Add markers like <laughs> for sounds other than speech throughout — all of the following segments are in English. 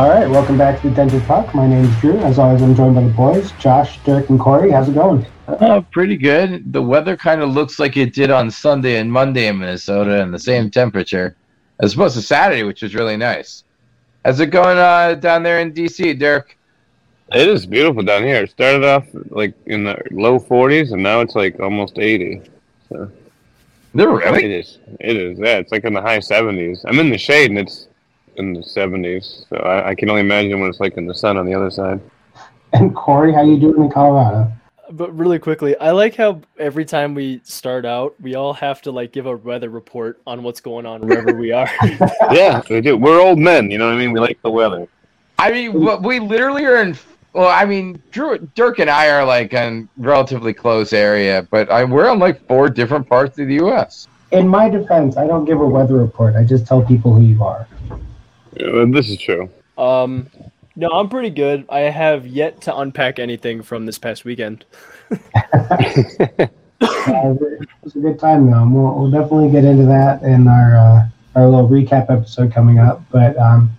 All right, welcome back to the Dented Puck. My name's Drew. As always, I'm joined by the boys, Josh, Dirk, and Corey. How's it going? Oh, pretty good. The weather kind of looks like it did on Sunday and Monday in Minnesota, and the same temperature as opposed to Saturday, which was really nice. How's it going uh, down there in DC, Dirk? It is beautiful down here. It started off like in the low 40s, and now it's like almost 80. So They're really? it is. It is. Yeah, it's like in the high 70s. I'm in the shade, and it's in the 70s. So I, I can only imagine what it's like in the sun on the other side. And Corey, how you doing in Colorado? But really quickly, I like how every time we start out, we all have to like give a weather report on what's going on wherever we are. <laughs> <laughs> yeah, we do. We're old men. You know what I mean? We like the weather. I mean, we literally are in. Well, I mean, Drew, Dirk and I are like in relatively close area, but I, we're in like four different parts of the U.S. In my defense, I don't give a weather report. I just tell people who you are. Yeah, this is true. um, no, I'm pretty good. I have yet to unpack anything from this past weekend. <laughs> Uh, it was a good time, though. We'll, we'll definitely get into that in our uh, our little recap episode coming up. But um,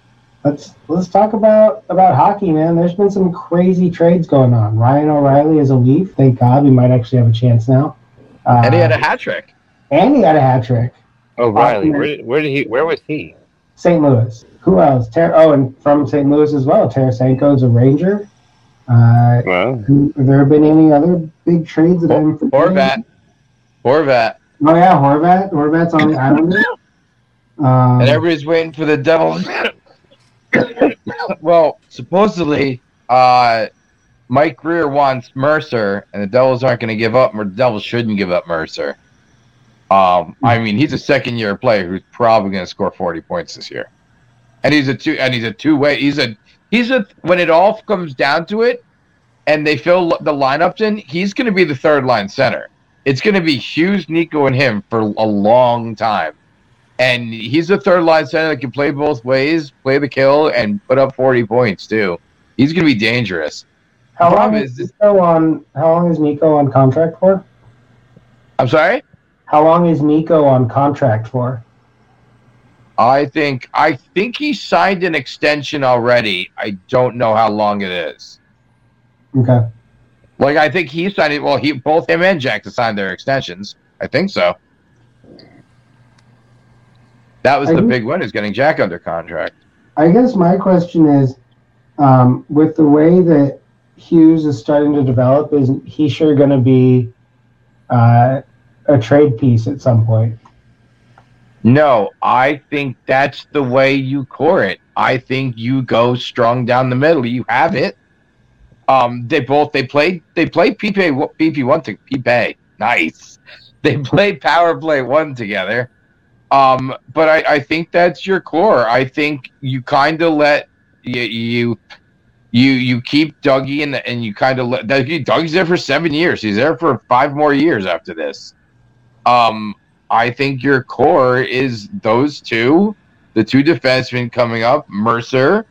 let's let's talk about about hockey, man. There's been some crazy trades going on. Ryan O'Reilly is a Leaf. Thank God, we might actually have a chance now. Uh, And he had a hat trick. and he had a hat trick. Oh, Riley, where, where did he? Where was he? St. Louis. Who else? Ter- oh, and from St. Louis as well. Tarasenko's a Ranger. Uh, Well, who- have there been any other big trades that I'm forgetting? Horvat. Horvat. Oh yeah, Horvat. Horvat's on the Islanders. <laughs> Um, And everybody's waiting for the Devils. <laughs> well, supposedly, uh, Mike Grier wants Mercer, and the Devils aren't going to give up. Or the Devils shouldn't give up Mercer. Um, I mean, he's a second-year player who's probably going to score forty points this year, and he's a two. And he's a two-way. He's a. He's a. When it all comes down to it, and they fill the lineups in, he's going to be the third-line center. It's going to be Hughes, Nico, and him for a long time and he's a third line center that can play both ways, play the kill, and put up forty points too. He's going to be dangerous. how long is Nico on? How long is Nico on contract for? I'm sorry. How long is Nico on contract for? I think I think he signed an extension already. I don't know how long it is. Okay. Like I think he signed it. Well, he both him and Jack signed their extensions. I think so. That was I the big one is getting Jack under contract. I guess my question is, um, with the way that Hughes is starting to develop, is he sure going to be uh, a trade piece at some point? No, I think that's the way you core it. I think you go strong down the middle. You have it. Um, they both they played they played PP PP one to PP. Nice. <laughs> They played power play one together. Um, but I, I think that's your core. I think you kind of let you you you you keep Dougie and and you kind of let Dougie, Dougie's there for seven years. He's there for five more years after this. Um, I think your core is those two, the two defensemen coming up, Mercer,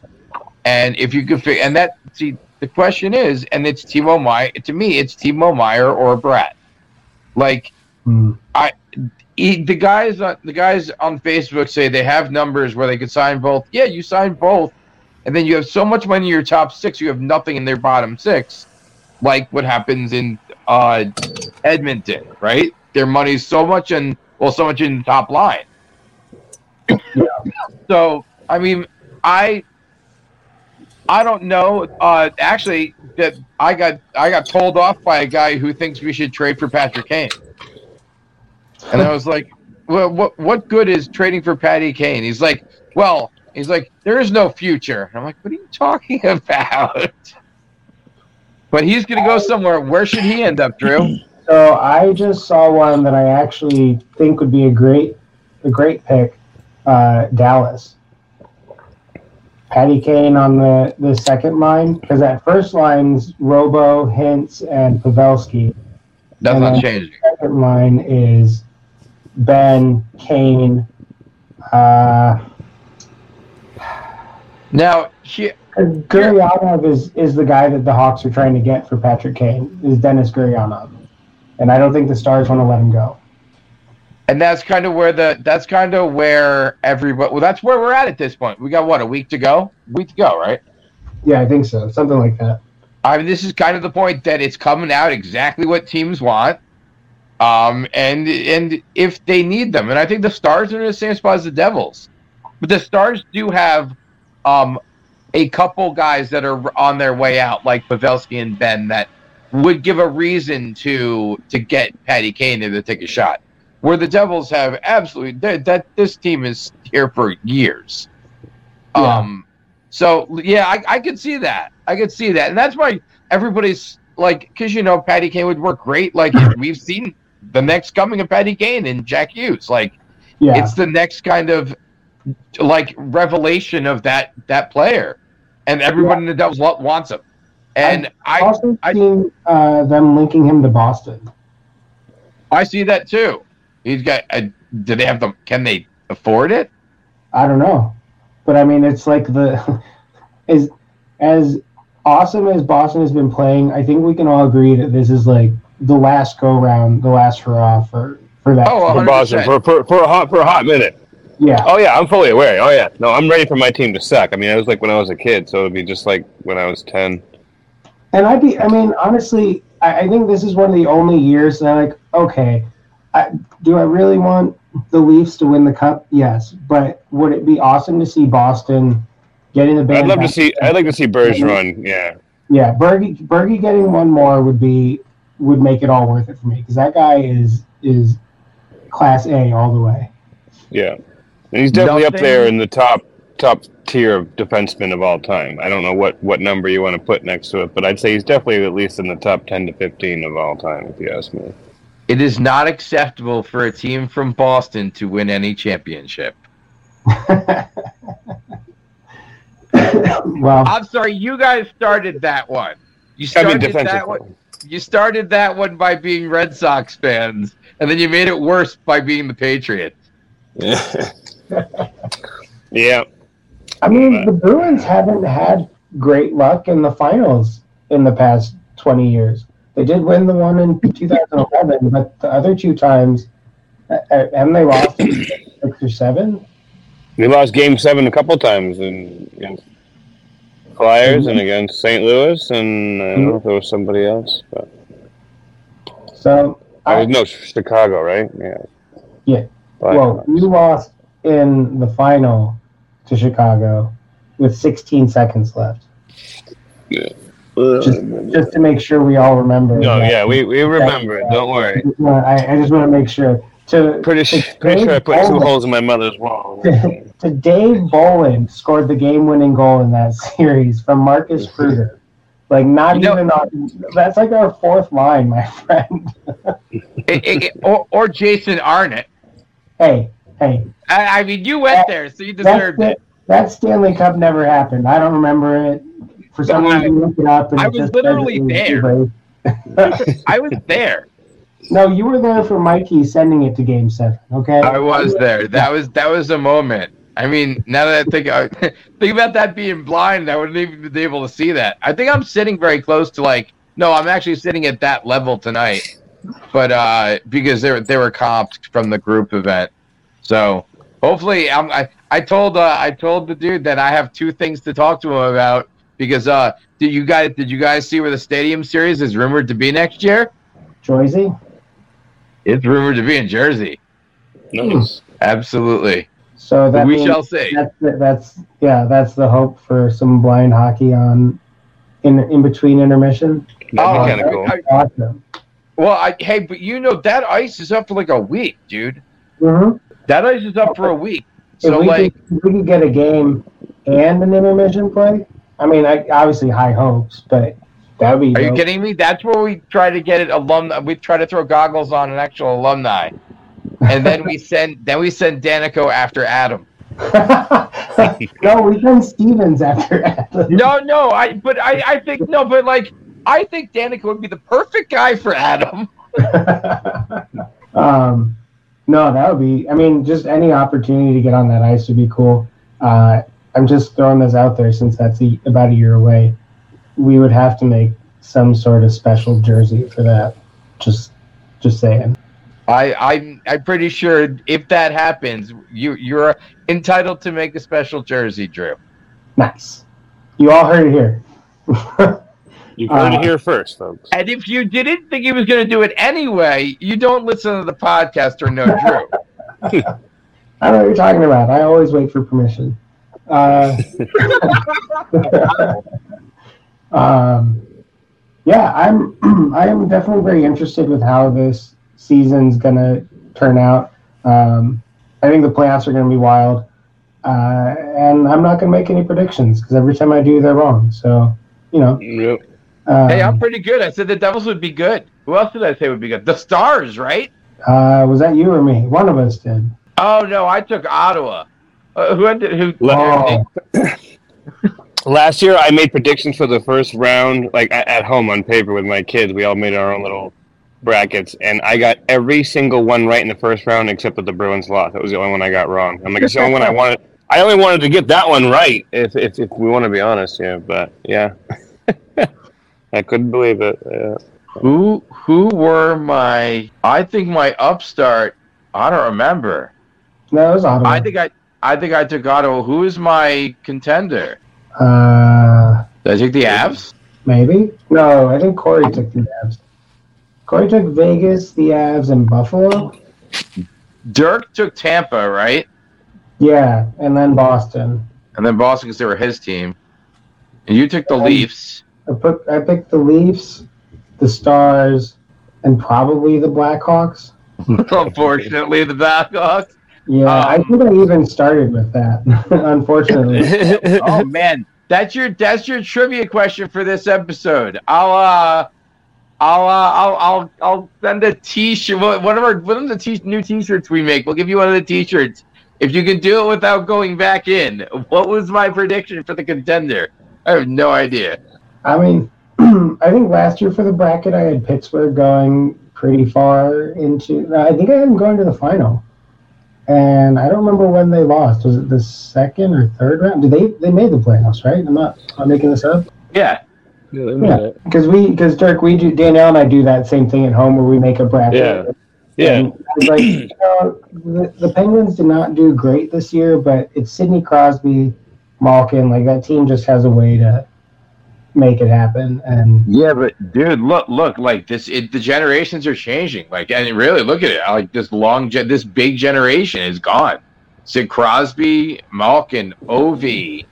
and if you could fit, and that see the question is, and it's Timo Meier. To me, it's Timo Meier or Bratt. Like Hmm. he, the guys on the guys on Facebook say they have numbers where they could sign both. Yeah, you sign both, and then you have so much money in your top six, you have nothing in their bottom six, like what happens in uh, Edmonton, right? Their money's so much in well, so much in the top line. So I mean, I I don't know. Uh, actually, that I got I got told off by a guy who thinks we should trade for Patrick Kane, and I was like, "Well, what what good is trading for Patty Kane?" He's like, "Well." He's like, there is no future. And I'm like, what are you talking <laughs> about? But he's going to go somewhere. Where should he end up, Drew? So I just saw one that I actually think would be a great, a great pick. Uh, Dallas. Patty Kane on the, the second line because that first line's Robo, Hintz, and Pavelski. That's And not changing. Second line is Benn Kane. Uh, Now, he, Gurianov is, is the guy that the Hawks are trying to get for Patrick Kane. Is Dennis Gurianov, and I don't think the Stars want to let him go. and that's kind of where the that's kind of where everybody. Well, that's where we're at at this point. We got what a week to go. week to go, right? Yeah, I think so. Something like that. I mean, this is kind of the point that it's coming out exactly what teams want, um, and and if they need them, and I think the Stars are in the same spot as the Devils, but the Stars do have um, a couple guys that are on their way out, like Pavelski and Benn, that would give a reason to to get Patty Kane to take a shot. Where the Devils have absolutely that, that this team is here for years. Yeah. Um, so yeah, I, I could see that. I could see that, and that's why everybody's like, because you know, Patty Kane would work great. Like <laughs> we've seen the next coming of Patty Kane and Jack Hughes. Like Yeah. it's the next kind of like revelation of that that player, and everyone in the Devils wants him. And I also I- seen uh, them linking him to Boston. I see that too. He's got. A, do they have the? Can they afford it? I don't know, but I mean, it's like the <laughs> as as awesome as Boston has been playing. I think we can all agree that this is like the last go round, the last hurrah for for that. Oh. For Boston, for, for, for, a hot, for a hot minute. yeah, Oh, yeah, I'm fully aware. Oh, yeah. No, I'm ready for my team to suck. I mean, it was like when I was a kid, so it'd be just like when I was 10. And I'd be. I mean, honestly, I, I think this is one of the only years that I'm like, okay, I, do I really want the Leafs to win the cup? Yes, but would it be awesome to see Boston getting the band? I'd love to see. I'd like to see Bergeron. Yeah, Yeah, Bergie, Bergie getting one more would be would make it all worth it for me because that guy is is class A all the way. yeah. And he's definitely up there in the top top tier of defensemen of all time. I don't know what what number you want to put next to it, but I'd say he's definitely at least in the top 10 to 15 of all time, if you ask me. It is not acceptable for a team from Boston to win any championship. <laughs> well, I'm sorry, you guys started that one. You I mean, started that one. You started that one by being Red Sox fans, and then you made it worse by being the Patriots. <laughs> Yeah. I mean the Bruins haven't had great luck in the finals in the past twenty years. They did win the one in 2011, but the other two times, uh, uh, haven't they lost in six or seven? They lost game seven a couple times in, against Flyers and against St. Louis, and I don't know if there was somebody else. But So I I, was no Chicago, right? Yeah. Yeah. Well, you lost in the final to Chicago with 16 seconds left. Uh, just, just to make sure we all remember. no, that. yeah, we, we remember it. Don't worry. I, I just want to make sure. To, Pretty, to su- pretty sure I Dave put two holes in my mother's wall. <laughs> to Dave Bolland scored the game-winning goal in that <laughs> series from Marcus Kruger. Like not You know- even on. That's like our fourth line, my <laughs> friend. It- it- it- or, or Jason Arnott. hey, hey, I, I mean, you went there, so you deserved it. that Stanley Cup never happened. I don't remember it. For some No, I- reason, look it up. And I was literally there. <laughs> I was there. no, you were there for Mikey sending it to Game Seven. Okay. I was there. That was that was a moment. I mean, now that I think I, <laughs> think about that being blind, I wouldn't even be able to see that. I think I'm sitting very close to like no, I'm actually sitting at that level tonight, but uh, because they were they were comped from the group event, so hopefully I'm, I I told uh, I told the dude that I have two things to talk to him about because uh, did you guys did you guys see where the stadium series is rumored to be next year? Jersey. It's rumored to be in Jersey. Nice. Absolutely. So that we shall see. That's the, that's yeah. That's the hope for some blind hockey on in in between intermission. Oh, be kind of cool. Awesome. Well, I, hey, but you know that ice is up for like a week, dude. Mm-hmm. That ice is up for a week. So we like, could, we could get a game and an intermission play, I mean, I, obviously high hopes, but that would be. are you dope. kidding me? That's where we try to get it alumni. We try to throw goggles on an actual alumni, and then we <laughs> send then we send Daneyko after Adam. <laughs> no, we send Stevens after Adam. No, no, I but I I think no, but like I think Daneyko would be the perfect guy for Adam. <laughs> um, no, that would be. I mean, just any opportunity to get on that ice would be cool. Uh, I'm just throwing this out there since that's a, about a year away. We would have to make some sort of special jersey for that. Just, just saying. I, I'm I'm pretty sure if that happens, you you're entitled to make a special jersey, Drew. Nice. You all heard it here. <laughs> You heard Uh, it here first, folks. And if you didn't think he was going to do it anyway, you don't listen to the podcast or know <laughs> Drew. I don't know what you're talking about. I always wait for permission. Uh, <laughs> um, yeah, I'm. <clears throat> I am definitely very interested with how this season's gonna turn out. Um, I think the playoffs are gonna be wild, uh, and I'm not gonna make any predictions because every time I do, they're wrong. So, you know. Yep. Um, hey, I'm pretty good. I said the Devils would be good. Who else did I say would be good? The Stars, right? uh, was that you or me? One of us did. Oh no, I took Ottawa. Uh, who ended? Who? Oh, <coughs> Last year, I made predictions for the first round, like at at home on paper with my kids. We all made our own little brackets, and I got every single one right in the first round except that the Bruins lost. That was the only one I got wrong. I'm like, it's the only one I <laughs> wanted. I only wanted to get that one right, if if, if we want to be honest, yeah. But yeah, I couldn't believe it. Yeah. Who? Who were my? I think my upstart. I don't remember. no, it was Ottawa. I think I. I think I took Ottawa. Who is my contender? Uh, Did I take the Avs? maybe. No, I think Corey took the Avs. Corey took Vegas, the Avs, and Buffalo. Dirk took Tampa, right? Yeah, and then Boston. And then Boston because they were his team. And you took the Um, Leafs. I put I picked the Leafs, the Stars, and probably the Blackhawks. <laughs> Unfortunately, the Blackhawks. Yeah, I Um, think I even started with that. <laughs> unfortunately, <laughs> oh man, that's your that's your trivia question for this episode. I'll uh, I'll uh, I'll I'll I'll send a T-shirt. One one of our one of the t- new T-shirts we make. We'll give you one of the T-shirts if you can do it without going back in. What was my prediction for the contender? I have no idea. I mean, <clears throat> I think last year for the bracket I had Pittsburgh going pretty far into. I think I had them going to the final, and I don't remember when they lost. Was it the second or third round? Did they they made the playoffs? Right? I'm not, I'm making this up. Yeah, Yeah, because we because Dirk, we do Danielle and I do that same thing at home where we make a bracket. Yeah. Yeah. And I was like, you know, the, the Penguins did not do great this year, but it's Sidney Crosby, Malkin. Like that team just has a way to make it happen. And yeah, but dude, look, look, like this. It, the generations are changing. Like, and really, look at it. Like this long, gen, this big generation is gone. Sid Crosby, Malkin, Ovi,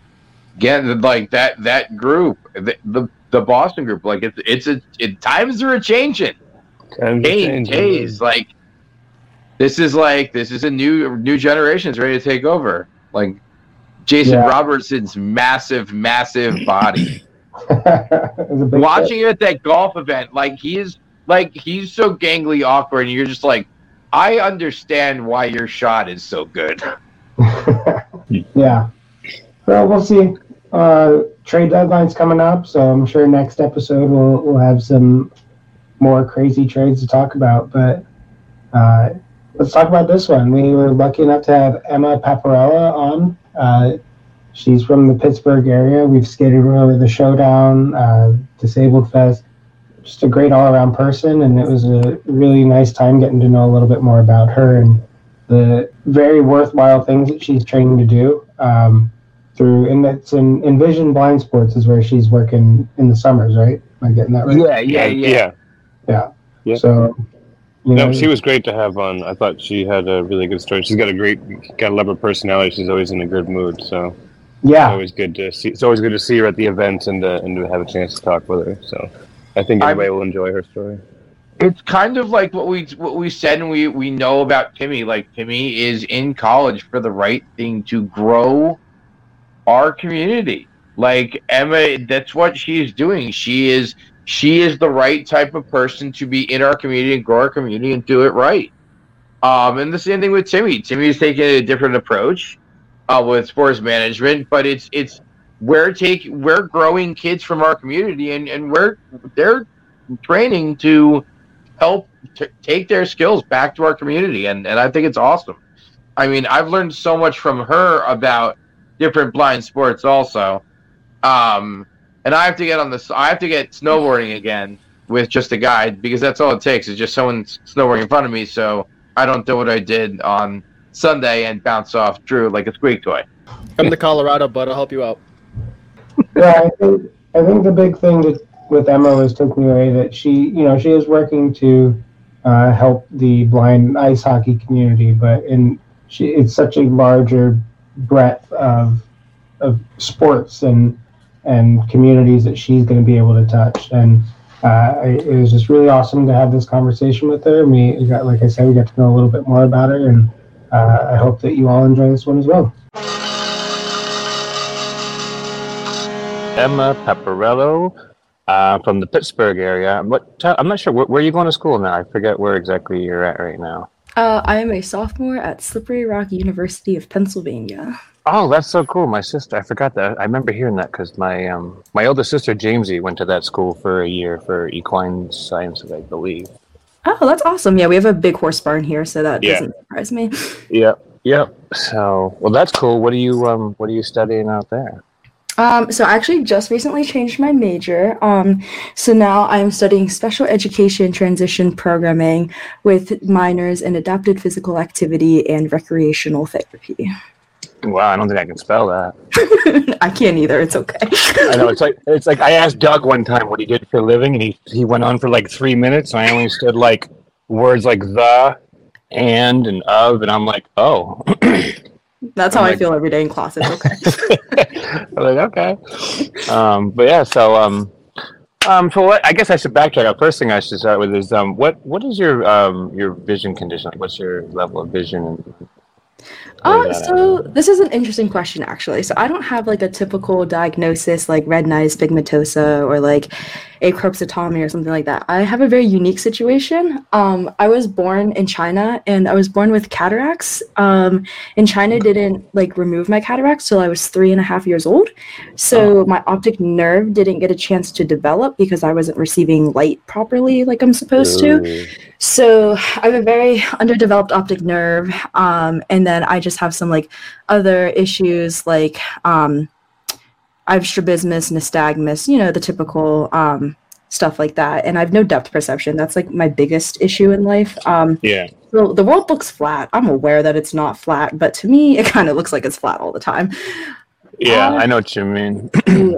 again, like that that group, the the, the Boston group. Like it's it's a it, times are a changing. Times Hey, change, days, like this is like this is a new new generation is ready to take over. Like Jason Yeah. Robertson's massive, massive body. It was a Watching him at that golf event, like he is like he's so gangly awkward, and you're just like, I understand why your shot is so good. <laughs> <laughs> yeah. Well, we'll see. Uh, trade deadline's coming up, so I'm sure next episode we'll we'll have some more crazy trades to talk about. But uh, let's talk about this one. We were lucky enough to have Emma Papariella on. Uh, she's from the Pittsburgh area. We've skated with her over the Showdown, uh, Disabled Fest. Just a great all-around person, and it was a really nice time getting to know a little bit more about her and the very worthwhile things that she's training to do. Um, through and it's in Envision Blind Sports is where she's working in the summers, right? Am I getting that right? Yeah, yeah, yeah. Yeah. So, you know, No, she was great to have on. I thought she had a really good story. She's got a great, got a level personality. She's always in a good mood. So it's always good to see. It's always good to see her at the events and to, and to have a chance to talk with her. So I think I'm- everybody will enjoy her story. It's kind of like what we what we said and we we know about Timmy. Like Timmy is in college for the right thing to grow our community. Like Emma, that's what she's doing. She is she is the right type of person to be in our community and grow our community and do it right. Um, and the same thing with Timmy. Timmy is taking a different approach uh, with sports management, but it's it's we're taking we're growing kids from our community and and we're they're training to help t- take their skills back to our community and and I think it's awesome. I mean, I've learned so much from her about different blind sports also. Um and I have to get on this I have to get snowboarding again with just a guide because that's all it takes is just someone snowboarding in front of me, so I don't do what I did on Sunday and bounce off Drew like a squeak toy. Come to Colorado, bud. I'll help you out. yeah, I think I think the big thing that, with Emma was taking away that she, you know, she is working to uh, help the blind ice hockey community, but in she, it's such a larger breadth of of sports and and communities that she's going to be able to touch. And uh, it was just really awesome to have this conversation with her. We got, like I said, we got to know a little bit more about her, and uh, I hope that you all enjoy this one as well. Emma Papariella uh, from the Pittsburgh area. What? I'm not sure. Where, where, are you going to school now? I forget where exactly you're at right now. Uh, I am a sophomore at Slippery Rock University of Pennsylvania. Oh, that's so cool. My sister, I forgot that. I remember hearing that because my um, my older sister Jamesy went to that school for a year for equine sciences, I believe. Oh, that's awesome. Yeah, we have a big horse barn here, so that yeah. doesn't surprise me. Yep, yep. So, well, that's cool. What are you um, what are you studying out there? Um, so I actually just recently changed my major. Um, so now I'm studying special education transition programming with minors in adapted physical activity and recreational therapy. Wow, I don't think I can spell that. <laughs> I can't either. It's okay. I know it's like it's like I asked Doug one time what he did for a living, and he he went on for like three minutes. And I only stood like words like the, and, and of, and I'm like, oh. <clears throat> That's how like, I feel every day in class. It's okay. <laughs> I'm like, okay. Um, but yeah, so um, um, so what, I guess I should backtrack. The first thing I should start with is um, what what is your um your vision condition? What's your level of vision uh, so this is an interesting question actually. So I don't have like a typical diagnosis like retinitis pigmentosa or like achromatopsia or something like that. I have a very unique situation. Um, I was born in China and I was born with cataracts. Um, and China didn't like remove my cataracts till I was three and a half years old. So oh. my optic nerve didn't get a chance to develop because I wasn't receiving light properly like I'm supposed to. So I have a very underdeveloped optic nerve. Um, and then I just have some like other issues like um, I have strabismus, nystagmus, you know, the typical um, stuff like that. And I have no depth perception. That's like my biggest issue in life. Um, yeah. So the world looks flat. I'm aware that it's not flat, but to me, it kind of looks like it's flat all the time. Yeah, uh, I know what you mean. <clears throat>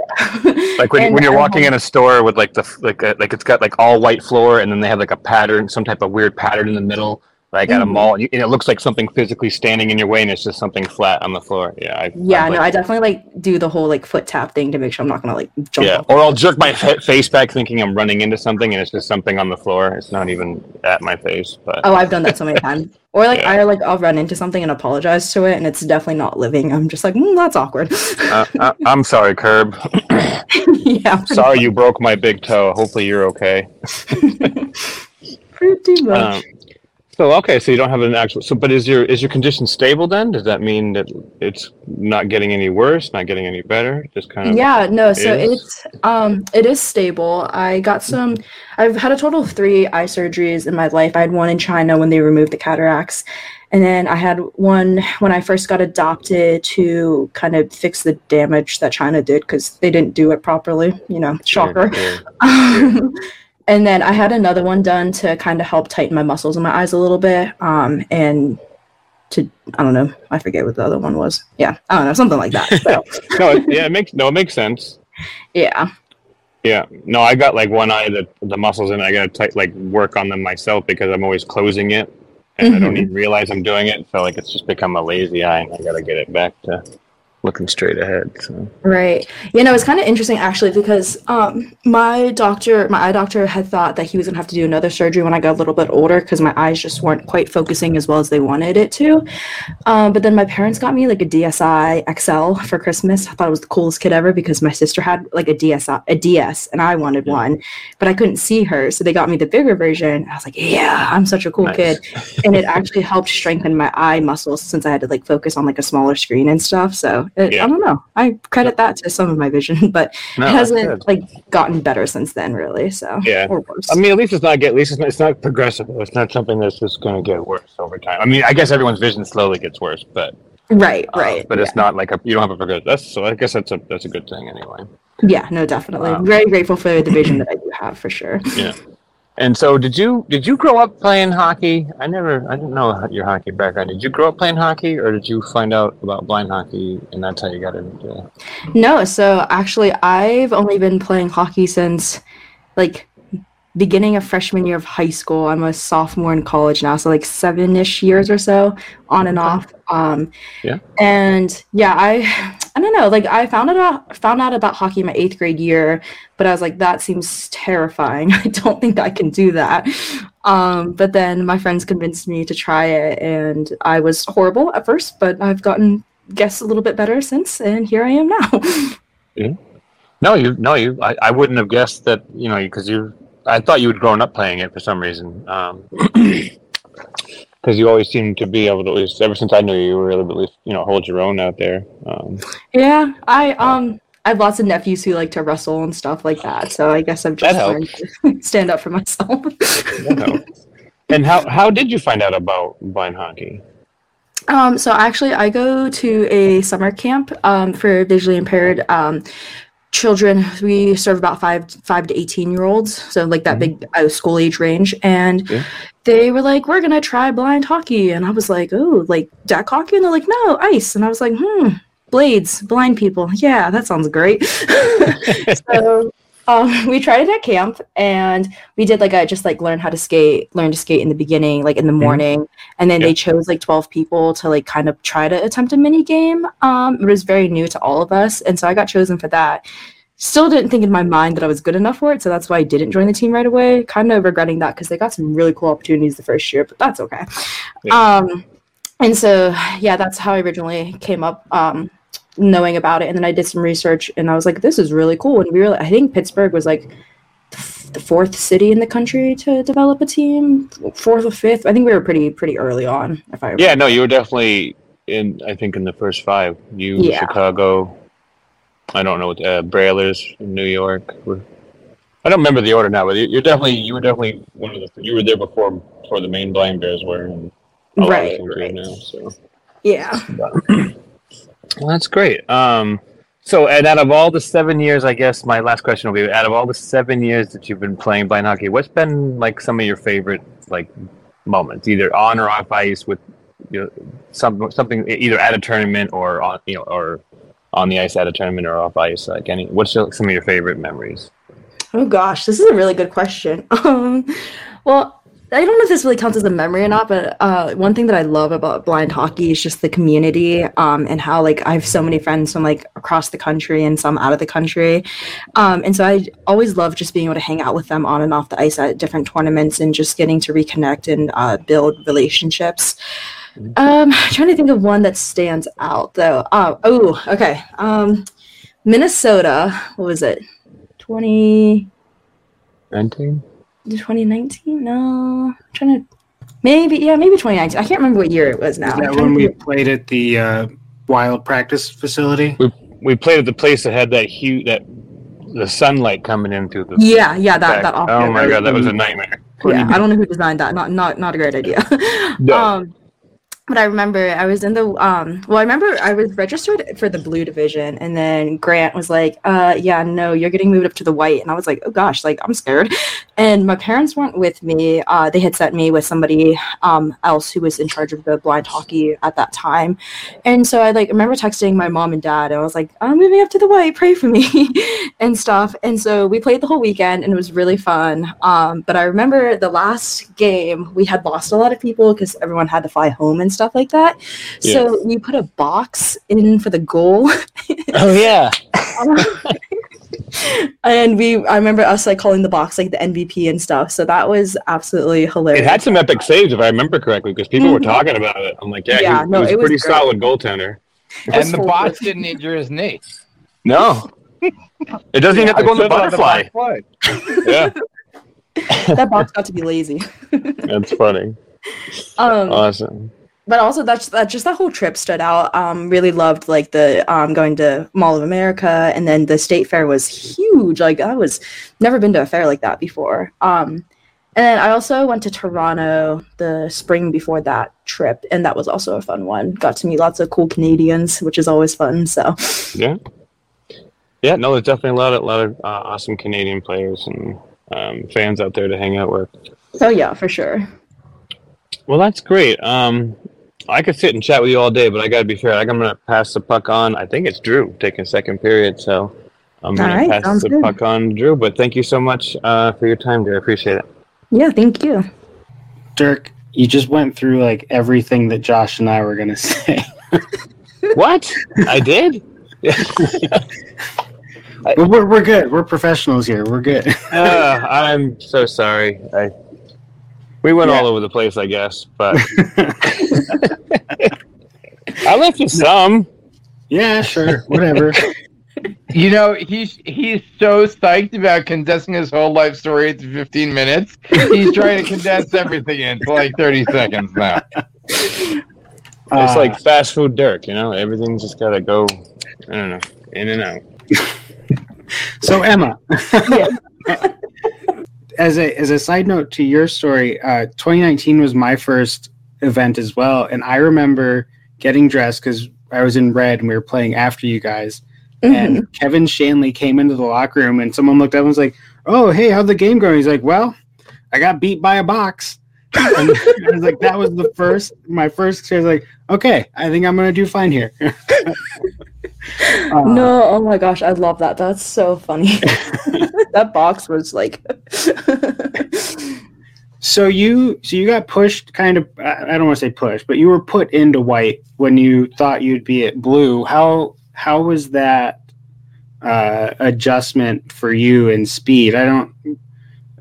like when, <laughs> when you're walking in a store with like the like a, like it's got like all white floor and then they have like a pattern, some type of weird pattern in the middle like at a mm-hmm. mall, and, you, and, it looks like something physically standing in your way, and it's just something flat on the floor. Yeah, I, yeah, no, I definitely like do the whole like foot tap thing to make sure I'm not gonna like jump. Yeah, or I'll jerk my face back thinking I'm running into something, and it's just something on the floor. It's not even at my face. But oh, I've done that so many <laughs> times. Or like yeah. I like I'll run into something and apologize to it, and it's definitely not living. I'm just like, mm, that's awkward. uh, <laughs> I, am sorry, Curb. <laughs> yeah. Sorry, you broke my big toe. Hopefully, you're okay. pretty much. Um, so okay, so you don't have an actual. So, but is your is your condition stable then? Does that mean that it's not getting any worse, not getting any better? Just kind of. Yeah, no. So it's um it is stable. I got some. I've had a total of three eye surgeries in my life. I had one in China when they removed the cataracts, and then I had one when I first got adopted to kind of fix the damage that China did because they didn't do it properly. You know, shocker. Yeah, <laughs> yeah. And then I had another one done to kind of help tighten my muscles in my eyes a little bit. Um, and to I don't know, I forget what the other one was. Yeah, I don't know, something like that. So. <laughs> no, yeah, it makes no, it makes sense. Yeah. Yeah. No, I got like one eye that the muscles in. I gotta tight, like work on them myself because I'm always closing it, and mm-hmm. I don't mm-hmm. even realize I'm doing it. So like it's just become a lazy eye, and I gotta get it back to looking straight ahead. So. Right. You know, it's kind of interesting actually because um, my doctor, my eye doctor, had thought that he was gonna have to do another surgery when I got a little bit older because my eyes just weren't quite focusing as well as they wanted it to. Um, but then my parents got me like a DSI XL for Christmas. I thought it was the coolest kid ever because my sister had like a DSI, a DS, and I wanted yeah. one, but I couldn't see her, so they got me the bigger version. I was like, yeah, I'm such a cool nice. kid, and it actually helped strengthen my eye muscles since I had to like focus on like a smaller screen and stuff. So it, yeah. I don't know. I credit that to some of my vision, <laughs> but no, it hasn't like gotten better since then, really. So yeah, or worse. I mean, at least it's not get. At least it's not, it's not progressive. It's not something that's just going to get worse over time. I mean, I guess everyone's vision slowly gets worse, but Right, uh, right. but it's yeah. not like a you don't have a forget. That's so I guess that's a that's a good thing anyway. Yeah, no, definitely. Wow. Very grateful for the vision that I do have for sure. And so, did you did you grow up playing hockey? I never, I didn't know your hockey background. Did you grow up playing hockey, or did you find out about blind hockey and that's how you got into? it? No, so actually, I've only been playing hockey since like beginning of freshman year of high school. I'm a sophomore in college now, so like seven ish years or so, on and off. Um, Yeah. And yeah, I I don't know. Like I found out found out about hockey my eighth grade year, but I was like, that seems terrifying. <laughs> I don't think I can do that. Um, but then my friends convinced me to try it, and I was horrible at first, but I've gotten guess a little bit better since, and here I am now. No, you no you. I, I wouldn't have guessed that. You know, because you. I thought you had grown up playing it for some reason. Um, because you always seem to be able to. At least ever since I knew you, you were able to at least you know hold your own out there. Um, Yeah, I um I have lots of nephews who like to wrestle and stuff like that, so I guess I've just learned to <laughs> stand up for myself. and how how did you find out about blind hockey? um, so actually, I go to a summer camp um for visually impaired um children. We serve about five five to eighteen year olds, so like that big uh, school age range, and. Yeah. They were like, "We're gonna try blind hockey," and I was like, "Oh, like deck hockey?" And they're like, "No, ice." And I was like, "Hmm, blades, blind people. Yeah, that sounds great." <laughs> so um, we tried it at camp and we did like a just like learn how to skate learn to skate in the beginning like in the morning and then Yeah. they chose like 12 people to like kind of try to attempt a mini game um it was very new to all of us and so i got chosen for that still didn't think in my mind that i was good enough for it so that's why i didn't join the team right away kind of regretting that because they got some really cool opportunities the first year but that's okay Yeah. um and so yeah that's how i originally came up um knowing about it and then i did some research and i was like this is really cool and we really i think pittsburgh was like the fourth city in the country to develop a team fourth or fifth i think we were pretty pretty early on if i remember. Yeah, no, you were definitely in. I think in the first five, you Yeah. Chicago. I don't know what uh, Brailers in New York. Were, I don't remember the order now, but you- you're definitely you were definitely one of the. You were there before before the main blind bears were. And Right, right. now. So yeah well, that's great. Um, so and out of all the seven years, I guess my last question will be: out of all the seven years that you've been playing blind hockey, what's been like some of your favorite like moments, either on or off ice, with you know, some something either at a tournament or on you know or on the ice at a tournament or off ice? Like any, what's your, some of your favorite memories? Oh gosh, this is a really good question. <laughs> Um, well, I don't know if this really counts as a memory or not, but uh, one thing that I love about blind hockey is just the community um, and how like I have so many friends from like across the country and some out of the country, um, and so I always love just being able to hang out with them on and off the ice at different tournaments and just getting to reconnect and uh, build relationships. Um, trying to think of one that stands out though. Uh, oh, okay. Um, Minnesota. What was it? Twenty. Nineteen. 2019? No, I'm trying to. Maybe yeah, maybe 2019. I can't remember what year it was now. Is that trying when we think- played at the uh, Wild Practice Facility? We we played at the place that had that huge that the sunlight coming in through the. Yeah, yeah, that back. that. oh my god, that was a nightmare. Yeah, I don't know who designed that. Not not not a great idea. No. <laughs> Um, but I remember I was in the um. Well, I remember I was registered for the blue division, and then Grant was like, "Uh, yeah, no, you're getting moved up to the white." And I was like, "Oh gosh, like I'm scared." And my parents weren't with me. Uh, they had sent me with somebody um else who was in charge of the blind hockey at that time, and so I like remember texting my mom and dad. And I was like, "I'm moving up to the white. Pray for me," <laughs> and stuff. And so we played the whole weekend, and it was really fun. Um, but I remember the last game we had lost a lot of people because everyone had to fly home and stuff like that. So we put a box in for the goal, Oh yeah. <laughs> and we I remember us like calling the box like the MVP and stuff. So that was absolutely hilarious. It had some epic saves, if I remember correctly, because people were Mhm. talking about it. I'm like, yeah, Yeah, he, no, he was it a was pretty great. solid goaltender. And the box didn't injure his knee. No, <laughs> it doesn't even have to go on the butterfly. <laughs> yeah, that box got to be lazy. that's funny. Um, Awesome. But also that's that just that whole trip stood out um really loved like the um going to mall of america and then the state fair was huge like i was never been to a fair like that before um And then I also went to Toronto the spring before that trip, and that was also a fun one. Got to meet lots of cool Canadians, which is always fun. So Yeah. Yeah, no, there's definitely a lot of, lot of uh, awesome Canadian players and um, fans out there to hang out with. oh yeah, for sure. Well, that's great. Um, I could sit and chat with you all day, but I got to be fair. I'm going to pass the puck on. I think it's Drew taking second period, so I'm going All right, to pass the good. puck on Drew. But thank you so much uh, for your time, Drew. I appreciate it. Yeah, thank you. Dirk, you just went through like everything that Josh and I were gonna <laughs> say. what? I did? but we're, we're good. We're professionals here. We're good. uh, I'm so sorry. I we went Yeah. all over the place, I guess, but <laughs> I left you some. yeah, sure. Whatever. You know, he's he's so psyched about condensing his whole life story into 15 minutes. He's trying to condense everything into like 30 seconds now. It's Uh, like fast food Dirk, you know. Everything's just gotta go. I don't know, in and out. So Emma, Yeah. <laughs> as a as a side note to your story, uh, 2019 was my first event as well, and I remember getting dressed because I was in red and we were playing after you guys. Mhm. And Kevin Shanley came into the locker room, and someone looked up and was like, "Oh, hey, how'd the game go?" He's like, "Well, I got beat by a box." <laughs> and I was like, "That was the first, my first I was like, "Okay, I think I'm gonna do fine here." <laughs> Uh, no, oh my gosh, I love that. That's so funny. <laughs> that box was like So you so you got pushed kind of I I don't want to say pushed, but you were put into white when you thought you'd be at blue. How how was that uh, adjustment for you in speed? I don't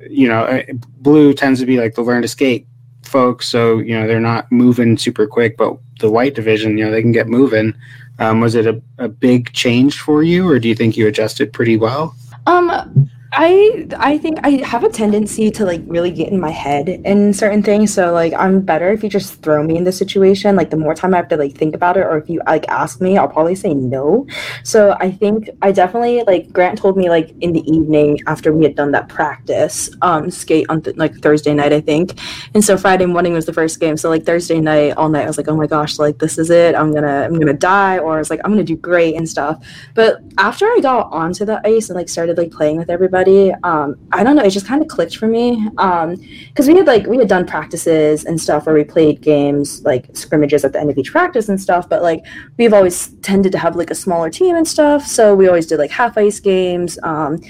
you know, uh, blue tends to be like the learn to skate folks, so you know they're not moving super quick, but the white division, you know, they can get moving. Um, was it a, a big change for you, or do you think you adjusted pretty well? Um, I I think I have a tendency to like really get in my head in certain things. So like I'm better if you just throw me in the situation. Like the more time I have to like think about it, or if you like ask me, I'll probably say no. So I think I definitely like Grant told me like in the evening after we had done that practice um skate on th- like Thursday night I think, and so Friday morning was the first game. So like Thursday night all night I was like oh my gosh like this is it I'm gonna I'm gonna die or I was like I'm gonna do great and stuff. But after I got onto the ice and like started like playing with everybody, um, I don't know, it just kind of clicked for me. Um, because we had like we had done practices and stuff where we played games like scrimmages at the end of each practice and stuff. But like we've always tended to have like a smaller team and stuff, so we always did like half ice games. Um,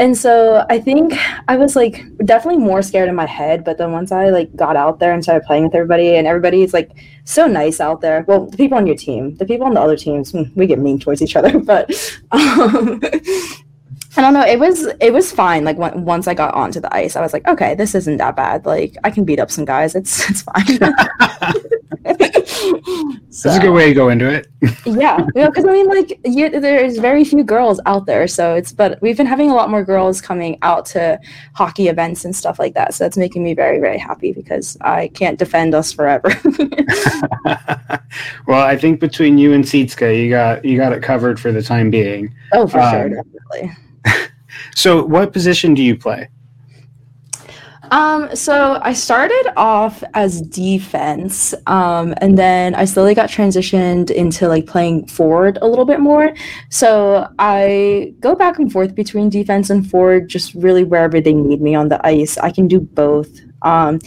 and so I think I was like definitely more scared in my head, but then once I like got out there and started playing with everybody, and everybody's like so nice out there. Well, the people on your team, the people on the other teams, hmm, we get mean towards each other, <laughs> but um, I don't know. It was it was fine. Like when, once I got onto the ice, I was like, okay, this isn't that bad. Like I can beat up some guys. It's <laughs> it's fine. <laughs> <laughs> That's a good way to go into it. yeah, because I mean, like, you, there's very few girls out there, so it's. But we've been having a lot more girls coming out to hockey events and stuff like that. So that's making me very, very happy because I can't defend us forever. well, I think between you and Sietska, you got you got it covered for the time being. oh, for sure, Um, definitely. <laughs> So, what position do you play? Um, so I started off as defense, um, and then I slowly got transitioned into like playing forward a little bit more. So I go back and forth between defense and forward, just really wherever they need me on the ice. I can do both. Um,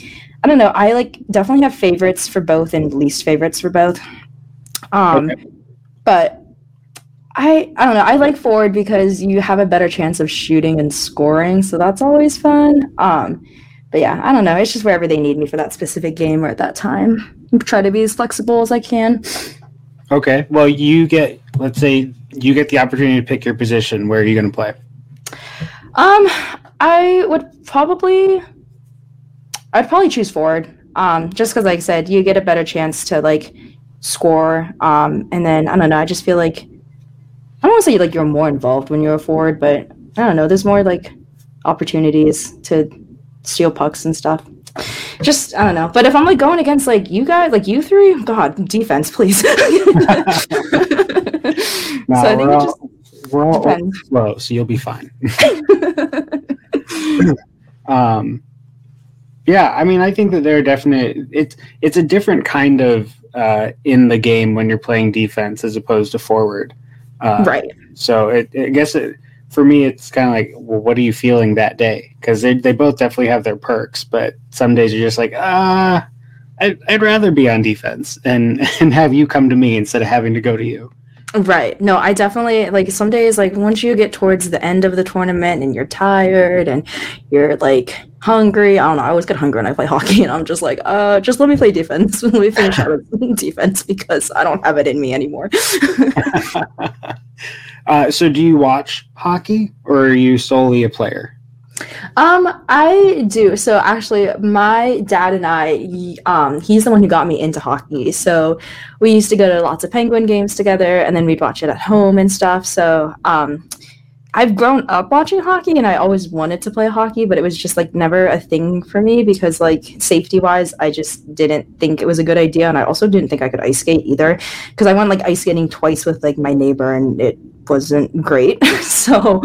I don't know. I like definitely have favorites for both and least favorites for both. Um, but I I don't know. I like forward because you have a better chance of shooting and scoring, so that's always fun. Um, but yeah, I don't know. It's just wherever they need me for that specific game or at that time. Try to be as flexible as I can. Okay. Well, you get let's say you get the opportunity to pick your position. Where are you going to play? Um, I would probably, I'd probably choose forward. Um, just because, like I said, you get a better chance to like score. Um, and then I don't know. I just feel like I don't want to say like you're more involved when you're a forward, but I don't know. There's more like opportunities to steal pucks and stuff. Just I don't know. But if I'm like going against like you guys, like you three, God, defense, please. <laughs> No, so I think we're it all, just we're all depends. slow, so you'll be fine. <laughs> um, Yeah, I mean, I think that there are definite. It's it's a different kind of uh, in the game when you're playing defense as opposed to forward. Uh, right. So it, I guess it, for me, it's kind of like, well, what are you feeling that day? Because they they both definitely have their perks, but some days you're just like, ah, I'd, I'd rather be on defense and <laughs> and have you come to me instead of having to go to you. Right. No, I definitely like some days like once you get towards the end of the tournament and you're tired and you're like hungry. I don't know. I always get hungry when I play <laughs> hockey and I'm just like, uh just let me play defense. <laughs> let me finish out <laughs> defense because I don't have it in me anymore. uh, so do you watch hockey or are you solely a player? Um, I do. So actually, my dad and I, um, he's the one who got me into hockey. So we used to go to lots of Penguin games together, and then we'd watch it at home and stuff. So um, I've grown up watching hockey, and I always wanted to play hockey, but it was just like never a thing for me because like safety wise, I just didn't think it was a good idea, and I also didn't think I could ice skate either because I went like ice skating twice with like my neighbor, and it wasn't great. <laughs> so.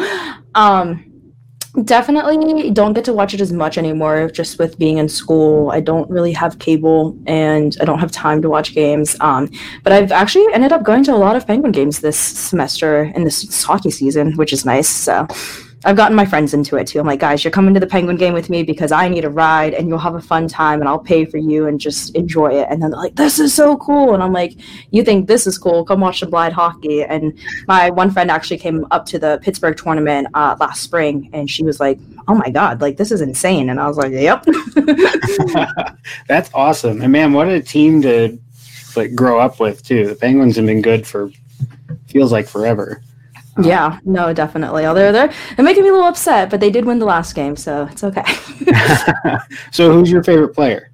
Um, definitely don't get to watch it as much anymore just with being in school. I don't really have cable and i don't have time to watch games. Um, but i've actually ended up going to a lot of penguin games this semester in this hockey season which is nice so I've gotten my friends into it too. I'm like, guys, you're coming to the Penguin game with me because I need a ride and you'll have a fun time and I'll pay for you and just enjoy it. And then they're like, this is so cool. And I'm like, you think this is cool? Come watch the blind hockey. And my one friend actually came up to the Pittsburgh tournament uh, last spring and she was like, oh my God, like this is insane. And I was like, yep. <laughs> <laughs> That's awesome. And man, what a team to like grow up with too. The Penguins have been good for feels like forever. Yeah, no, definitely. Although they're they're making me a little upset, but they did win the last game, so it's okay. <laughs> so, who's your favorite player?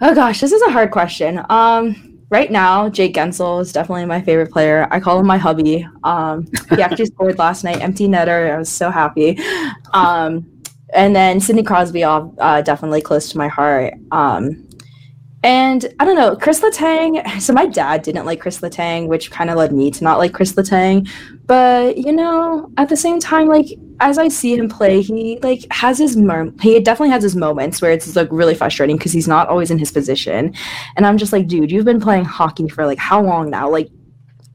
Oh gosh, this is a hard question. Um, right now, Jake Guentzel is definitely my favorite player. I call him my hubby. Um, he actually <laughs> scored last night, empty netter. I was so happy. Um, and then Sidney Crosby, uh, definitely close to my heart. Um, and I don't know, Chris Letang. <laughs> So my dad didn't like Chris Letang, which kind of led me to not like Chris Letang. But you know, at the same time, like as I see him play, he like has his he definitely has his moments where it's like really frustrating because he's not always in his position. And I'm just like, dude, you've been playing hockey for like how long now? Like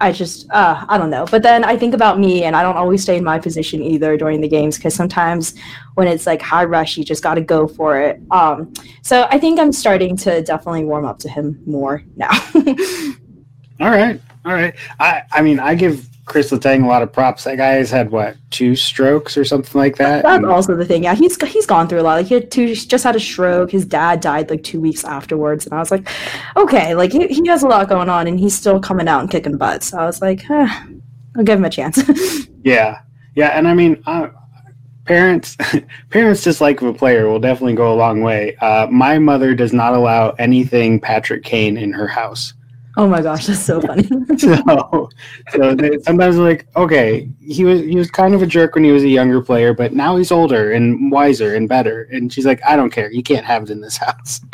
I just, uh, I don't know. But then I think about me, and I don't always stay in my position either during the games because sometimes when it's like high rush, you just got to go for it. Um, so I think I'm starting to definitely warm up to him more now. <laughs> all right, all right. I, I mean, I give Chris Letang a lot of props. That guy has had what two strokes or something like that. That's and, also the thing. Yeah, he's he's gone through a lot. Like he had two, just had a stroke. His dad died like two weeks afterwards, and I was like, okay, like he, he has a lot going on, and he's still coming out and kicking butt. So I was like, I'll give him a chance. <laughs> yeah, yeah, and I mean, uh, parents <laughs> parents dislike of a player will definitely go a long way. Uh, my mother does not allow anything Patrick Kane in her house. Oh my gosh, that's so <laughs> funny. <laughs> so, so they, sometimes like, okay, he was he was kind of a jerk when he was a younger player, but now he's older and wiser and better. And she's like, I don't care, you can't have it in this house. <laughs>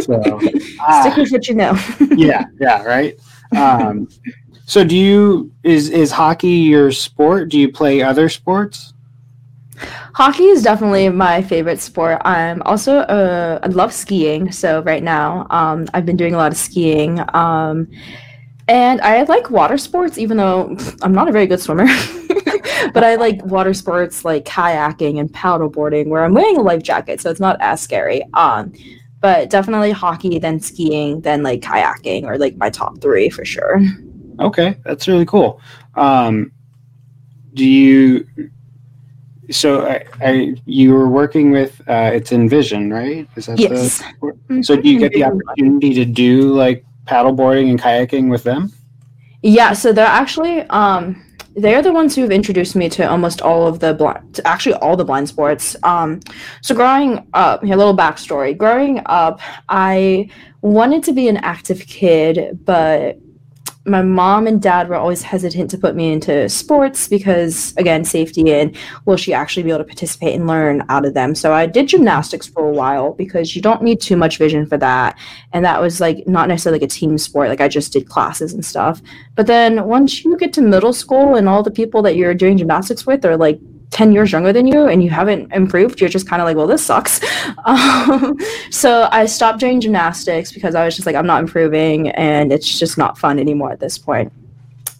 so ah, stick with what you know. yeah, yeah, right. Um, so, do you is is hockey your sport? Do you play other sports? Hockey is definitely my favorite sport. I'm also uh, I love skiing. So right now, um, I've been doing a lot of skiing. Um, and I like water sports, even though I'm not a very good swimmer. <laughs> but I like water sports like kayaking and paddleboarding, where I'm wearing a life jacket, so it's not as scary. Um, but definitely hockey, then skiing, then like kayaking, or like my top three for sure. Okay, that's really cool. Um, do you so I, I, you were working with uh, it's Envision, right? Is that yes. The, so do you get the opportunity to do like paddleboarding and kayaking with them? Yeah, so they're actually um, they're the ones who have introduced me to almost all of the blind, actually all the blind sports. Um, so growing up, a little backstory. Growing up, I wanted to be an active kid, but my mom and dad were always hesitant to put me into sports because again safety and will she actually be able to participate and learn out of them. So i did gymnastics for a while because you don't need too much vision for that. And that was like not necessarily like a team sport. Like i just did classes and stuff. But then once you get to middle school and all the people that you're doing gymnastics with are like 10 years younger than you and you haven't improved, you're just kind of like, well, this sucks. <laughs> Um, so I stopped doing gymnastics because I was just like, I'm not improving and it's just not fun anymore at this point.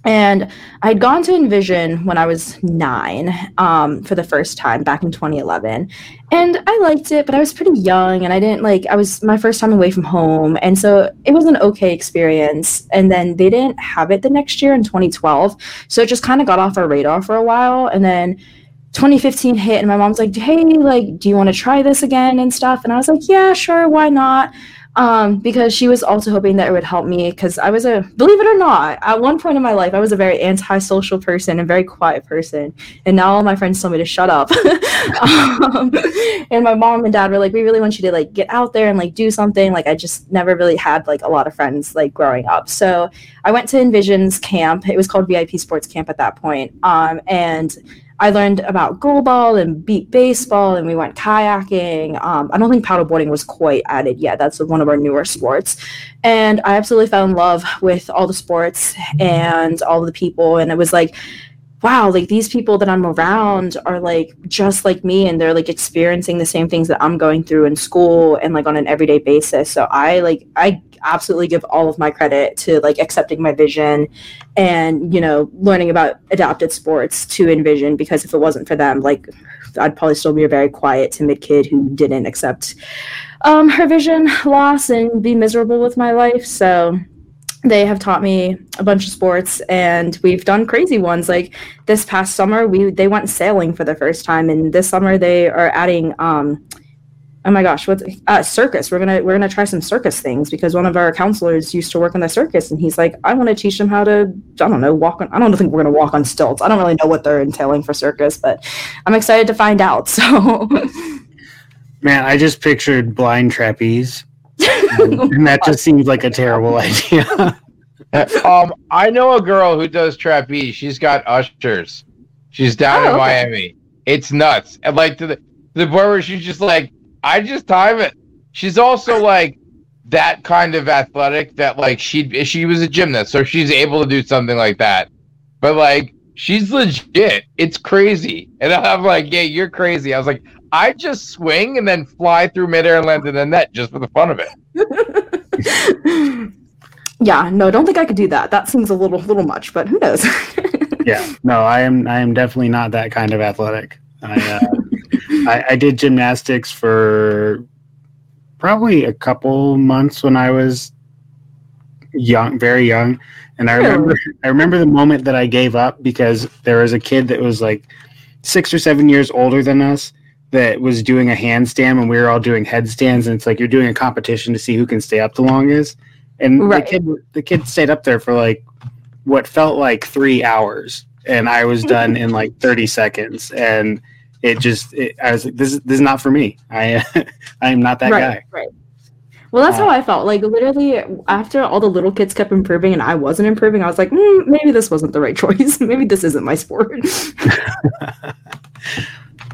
And I had gone to Envision when I was nine um, for the first time back in 2011. And I liked it, but I was pretty young and I didn't like, I was my first time away from home. And so it was an okay experience. And then they didn't have it the next year in 2012. So it just kind of got off our radar for a while. And then 2015 hit and my mom's like, hey, like, do you want to try this again and stuff? And I was like, yeah, sure, why not? um, because she was also hoping that it would help me because I was a believe it or not at one point in my life I was a very antisocial person and very quiet person. And now all my friends tell me to shut up. <laughs> Um, and my mom and dad were like we really want you to like get out there and like do something. Like I just never really had like a lot of friends like growing up. So I went to Envision's camp. It was called VIP Sports Camp at that point. Um, and I learned about goalball and beep baseball, and we went kayaking. Um, I don't think paddleboarding was quite added yet. That's one of our newer sports. And I absolutely fell in love with all the sports and all the people. And it was like, wow, like these people that I'm around are like just like me and they're like experiencing the same things that I'm going through in school and like on an everyday basis. So I like I absolutely give all of my credit to like accepting my vision and you know learning about adapted sports to Envision because if it wasn't for them like i'd probably still be a very quiet timid kid who didn't accept um, her vision loss and be miserable with my life. So they have taught me a bunch of sports and we've done crazy ones. Like this past summer we they went sailing for the first time and this summer they are adding um, oh my gosh, what's uh, circus? We're gonna we're gonna try some circus things because one of our counselors used to work in the circus, and he's like, I want to teach them how to I don't know walk on. I don't think we're gonna walk on stilts. I don't really know what they're entailing for circus, but I'm excited to find out. <laughs> So, man, I just pictured blind trapeze, <laughs> and that just seems like a terrible <laughs> idea. um, I know a girl who does trapeze. She's got Usher's. She's down oh, in okay. Miami. It's nuts. And like to the the point where she's just like, I just time it. She's also like that kind of athletic that like she she was a gymnast, so she's able to do something like that. But like she's legit. It's crazy. And <laughs> I'm like, yeah, you're crazy. I was like, I just swing and then fly through midair and land in the net just for the fun of it. <laughs> yeah, no, don't think I could do that. That seems a little little much, but who knows? <laughs> yeah, no, I am I am definitely not that kind of athletic. I uh, I, I did gymnastics for probably a couple months when I was young, very young. And I remember, I remember the moment that I gave up because there was a kid that was like six or seven years older than us that was doing a handstand, and we were all doing headstands. And it's like you're doing a competition to see who can stay up the longest. And right. the kid, the kid stayed up there for like what felt like three hours, and I was done in like 30 seconds. And it just it, I was like, this is this is not for me. I <laughs> I am not that right, guy. Right. Well, that's uh, how I felt. Like literally, after all the little kids kept improving and I wasn't improving, I was like, mm, maybe this wasn't the right <laughs> choice. maybe this isn't my sport. <laughs>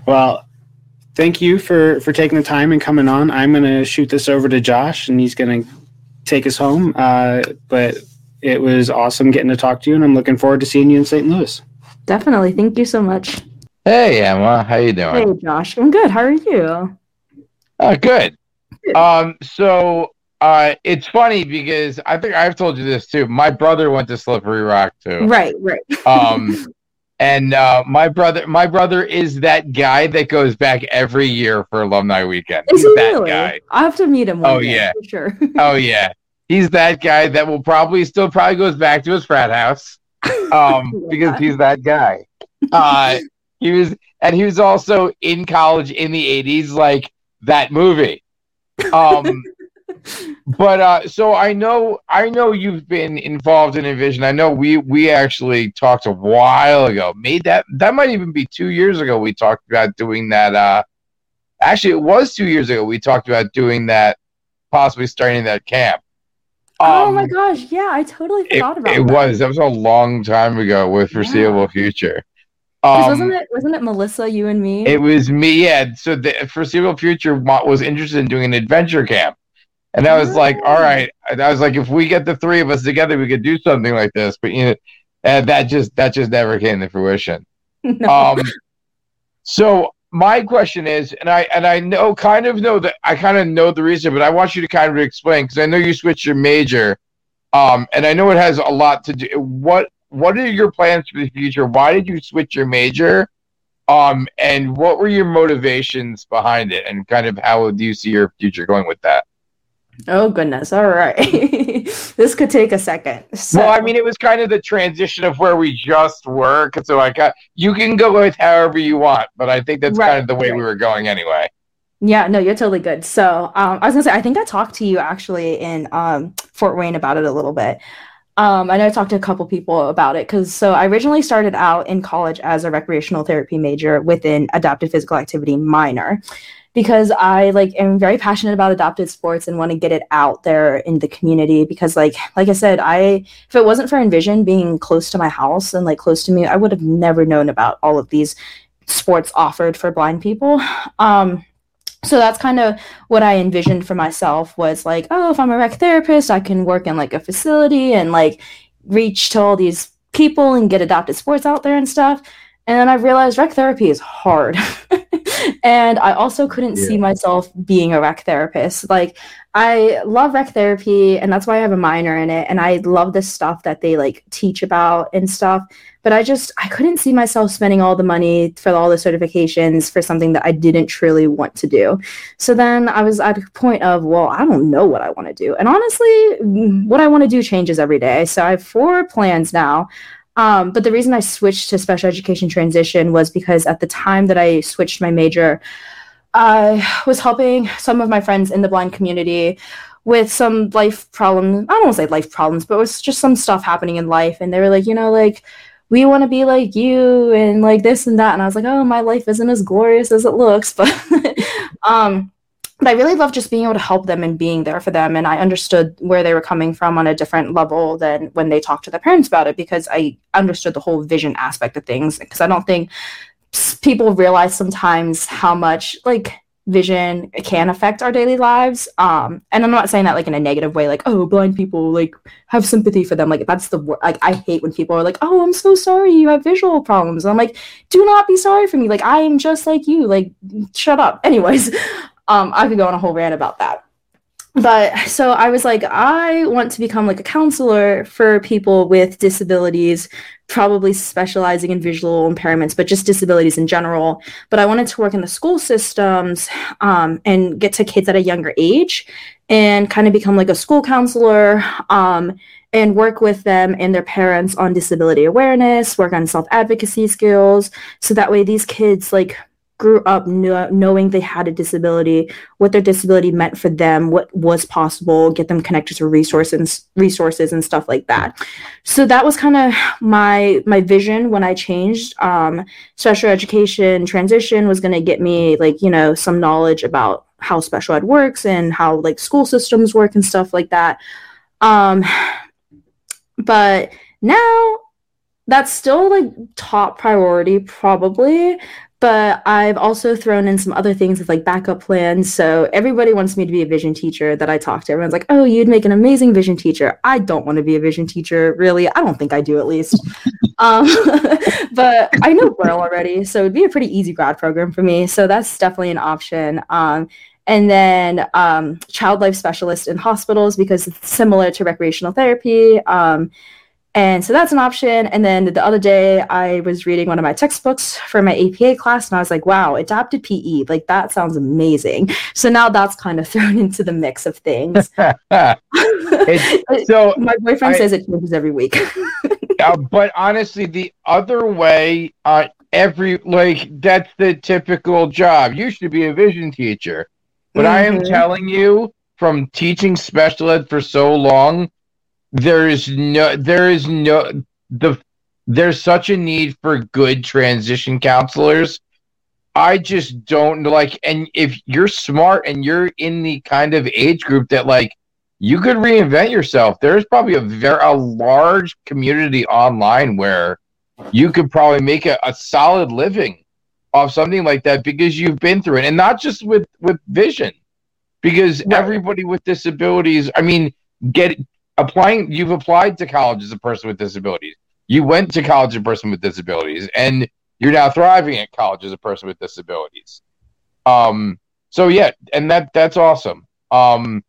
well, thank you for for taking the time and coming on. I'm gonna shoot this over to Josh, and he's gonna take us home. Uh, but it was awesome getting to talk to you, and I'm looking forward to seeing you in St. Louis. Definitely. Thank you so much. Hey Emma, how you doing? Hey Josh, I'm good. How are you? Uh, good. Um, so uh, it's funny because I think I've told you this too. My brother went to Slippery Rock too. Right, right. um, <laughs> and uh, my brother, my brother is that guy that goes back every year for alumni weekend. Is He's he that really? guy. I have to meet him. oh day, yeah, sure. <laughs> oh yeah. He's that guy that will probably still probably goes back to his frat house, <laughs> um, because he's that guy. Uh, he was and he was also in college in the 80s like that movie. Um <laughs> but uh so i know i know you've been involved in Envision. I know we we actually talked a while ago. Made that that might even be two years ago we talked about doing that uh actually it was two years ago we talked about doing that possibly starting that camp. Oh um, my gosh yeah i totally forgot it, about it that. was that was a long time ago with foreseeable yeah. future um, wasn't it wasn't it Melissa, you and me? It was me. Yeah. So the foreseeable future was interested in doing an adventure camp, and I was oh. like, all right. And I was like, if we get the three of us together, we could do something like this. But you know, and that just that just never came to fruition. <laughs> No. Um, So my question is, and I and I know kind of know that I kind of know the reason, but I want you to kind of explain because I know you switched your major, um, and I know it has a lot to do. What what are your plans for the future? Why did you switch your major? Um, and what were your motivations behind it, and kind of how do you see your future going with that? Oh goodness! All right, <laughs> this could take a second. So. Well, I mean, it was kind of the transition of where we just were, so I got you can go with however you want, but I think that's right, kind of the way right. we were going anyway. Yeah, no, you're totally good. So, um, I was gonna say, I think I talked to you actually in um, Fort Wayne about it a little bit. Um, I know I talked to a couple people about it because so I originally started out in college as a recreational therapy major with an adaptive physical activity minor because I like am very passionate about adaptive sports and want to get it out there in the community because like like I said, I if it wasn't for Envision being close to my house and like close to me, I would have never known about all of these sports offered for blind people. Um so that's kind of what I envisioned for myself was like, oh, if I'm a rec therapist, I can work in like a facility and like reach to all these people and get adapted sports out there and stuff. And then I realized rec therapy is hard. <laughs> and I also couldn't yeah. see myself being a rec therapist. Like I love rec therapy and that's why I have a minor in it and I love the stuff that they like teach about and stuff. But I just I couldn't see myself spending all the money for all the certifications for something that I didn't truly want to do. So then I was at a point of, well, I don't know what I want to do. And honestly, mm, what I want to do changes every day. So I have four plans now. Um, but the reason I switched to special education transition was because at the time that I switched my major, I was helping some of my friends in the blind community with some life problems. I don't want to say life problems, but it was just some stuff happening in life. And they were like, you know, like, we want to be like you and like this and that. And I was like, oh, my life isn't as glorious as it looks. <laughs> But um, but I really love just being able to help them and being there for them. And I understood where they were coming from on a different level than when they talked to their parents about it because I understood the whole vision aspect of things. Because I don't think people realize sometimes how much like vision can affect our daily lives. Um, and I'm not saying that like in a negative way, like, oh, blind people, like have sympathy for them. Like that's the word. Like I hate when people are like, oh, I'm so sorry you have visual problems. And I'm like, do not be sorry for me. Like I am just like you. Like shut up. Anyways, um, I could go on a whole rant about that. But so I was like, I want to become like a counselor for people with disabilities, probably specializing in visual impairments, but just disabilities in general. But I wanted to work in the school systems um, and get to kids at a younger age and kind of become like a school counselor um, and work with them and their parents on disability awareness, work on self advocacy skills. So that way these kids like grew up kn- knowing they had a disability, what their disability meant for them, what was possible, get them connected to resources, resources and stuff like that. So that was kind of my my vision when I changed. Um, special education transition was going to get me like you know some knowledge about how special ed works and how like school systems work and stuff like that. Um, but now that's still like top priority probably but I've also thrown in some other things with like backup plans. So everybody wants me to be a vision teacher that I talk to. Everyone's like, oh, you'd make an amazing vision teacher. I don't want to be a vision teacher, really. I don't think I do, at least. <laughs> um, <laughs> but I know Braille already. So it'd be a pretty easy grad program for me. So that's definitely an option. Um, and then um, child life specialist in hospitals because it's similar to recreational therapy. Um, and so that's an option. And then the other day, I was reading one of my textbooks for my APA class, and I was like, wow, adapted PE, like that sounds amazing. So now that's kind of <laughs> thrown into the mix of things. <laughs> <laughs> so my boyfriend I, says it changes every week. uh, but honestly, the other way, uh, every like that's the typical job. You should be a vision teacher. But mm-hmm. I am mm-hmm. telling you, from teaching special ed for so long, there is no there is no the there's such a need for good transition counselors. I just don't like and if you're smart and you're in the kind of age group that like you could reinvent yourself. There's probably a very a large community online where you could probably make a, a solid living off something like that because you've been through it. And not just with with vision because right. everybody with disabilities i mean get applying you've applied to college as a person with disabilities you went to college as a person with disabilities and you're now thriving at college as a person with disabilities. Um, so yeah, and that that's awesome. Um,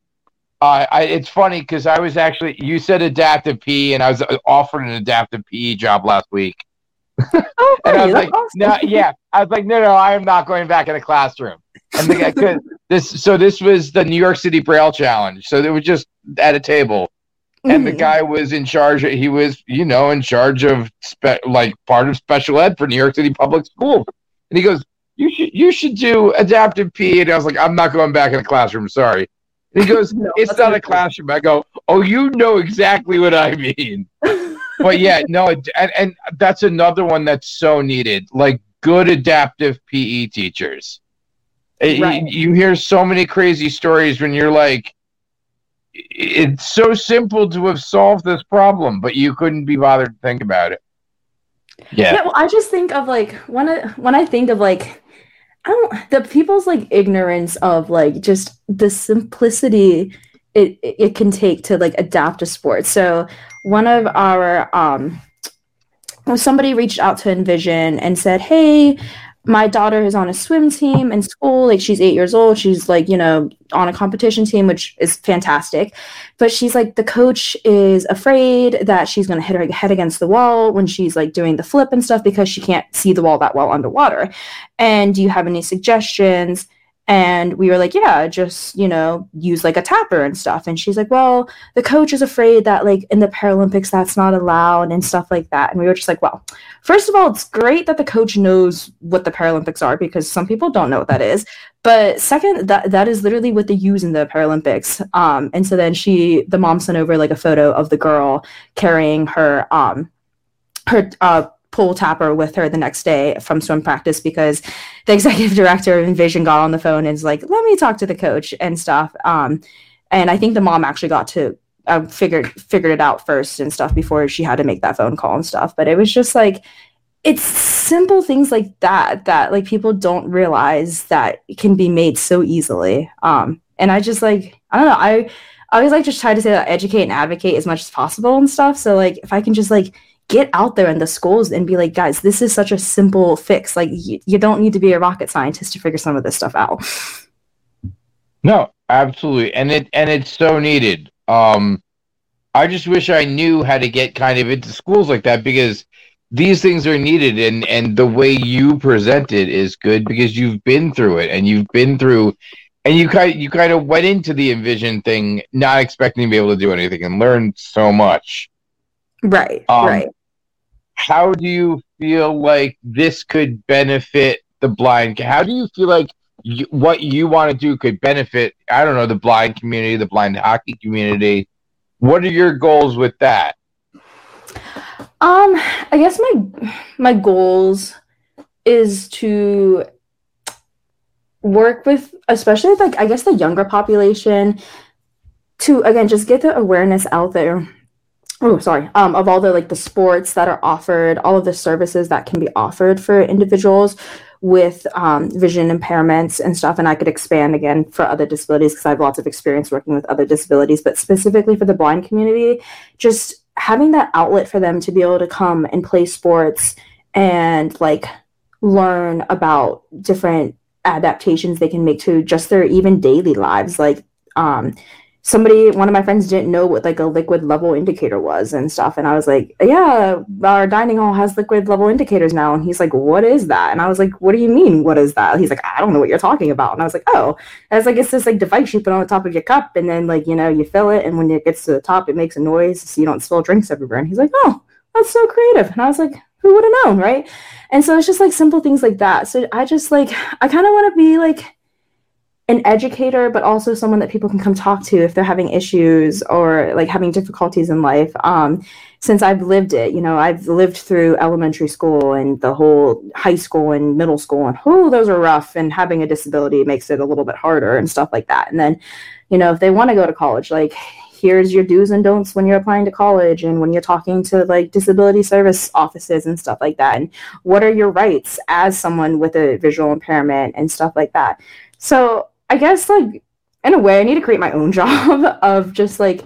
uh, I, it's funny because I was actually you said adaptive PE, and I was uh, offered an adaptive PE job last week. Oh, <laughs> and I was like, awesome. no, yeah, I was like, no, no, I am not going back in the classroom. And the guy could this, so this was the New York City Braille Challenge. So they were just at a table, and the Mhm. guy was in charge. He was, you know, in charge of spe- like part of special ed for New York City Public Schools. And he goes, "You should, you should do adaptive PE." And I was like, "I'm not going back in the classroom. Sorry." And he goes, <laughs> No, "It's not a classroom." I go, "Oh, you know exactly what I mean." <laughs> but yeah, no, and, and that's another one that's so needed. Like good adaptive PE teachers. Right. You, you hear so many crazy stories when you're like, it's so simple to have solved this problem, but you couldn't be bothered to think about it. Yeah. Yeah, well, I just think of like when I when I think of like I don't the people's like ignorance of like just the simplicity it it it can take to like adapt a sport. So one of our um well, somebody reached out to Envision and said, "Hey, my daughter is on a swim team in school. Like she's eight years old. She's like you know on a competition team, which is fantastic. But she's like the coach is afraid that she's gonna hit her head against the wall when she's like doing the flip and stuff because she can't see the wall that well underwater. And do you have any suggestions?" And we were like, yeah, just, you know, use like a tapper and stuff. And she's like, well, the coach is afraid that like in the Paralympics that's not allowed and stuff like that. And we were just like, well, first of all, it's great that the coach knows what the Paralympics are because some people don't know what that is. But second, that that is literally what they use in the Paralympics. Um, and so then she, the mom, sent over like a photo of the girl carrying her um her uh pull tapper with her the next day from swim practice because the executive <laughs> director of Envision got on the phone and was like, "Let me talk to the coach and stuff." Um, and I think the mom actually got to uh, figured figured it out first and stuff before she had to make that phone call and stuff. But it was just like it's simple things like that that like people don't realize that can be made so easily. Um, and I just like I don't know I. I always like just try to say that educate and advocate as much as possible and stuff. So like if I can just like get out there in the schools and be like, guys, this is such a simple fix. Like y- you don't need to be a rocket scientist to figure some of this stuff out. No, absolutely, and it and it's so needed. Um, I just wish I knew how to get kind of into schools like that because these things are needed, and and the way you present it is good because you've been through it and you've been through, and you kind you kind of went into the Envision thing not expecting to be able to do anything and learned so much. Right, Um, right. How do you feel like this could benefit the blind? How do you feel like you, what you want to do could benefit? I don't know the blind community, the blind hockey community. What are your goals with that? Um, I guess my my goals is to work with especially with, like I guess the younger population to again just get the awareness out there. Oh, sorry. Um, of all the like the sports that are offered, all of the services that can be offered for individuals with um, vision impairments and stuff. And I could expand again for other disabilities because I have lots of experience working with other disabilities, but specifically for the blind community, just having that outlet for them to be able to come and play sports and like learn about different adaptations they can make to just their even daily lives like um somebody one of my friends didn't know what like a liquid level indicator was and stuff and i was like yeah our dining hall has liquid level indicators now. And he's like what is that? And i was like what do you mean what is that? He's like i don't know what you're talking about. And i was like oh and it's like it's this like device you put on the top of your cup and then like you know you fill it and when it gets to the top it makes a noise so you don't spill drinks everywhere. And he's like oh that's so creative. And i was like who would have known right? And so it's just like simple things like that. So i just like i kind of want to be like an educator but also someone that people can come talk to if they're having issues or like having difficulties in life. Um since i've lived it you know i've lived through elementary school and the whole high school and middle school and oh those are rough and having a disability makes it a little bit harder and stuff like that. And then you know if they want to go to college like here's your do's and don'ts when you're applying to college and when you're talking to like disability service offices and stuff like that. And what are your rights as someone with a visual impairment and stuff like that? So i guess like in a way i need to create my own <laughs> job of just like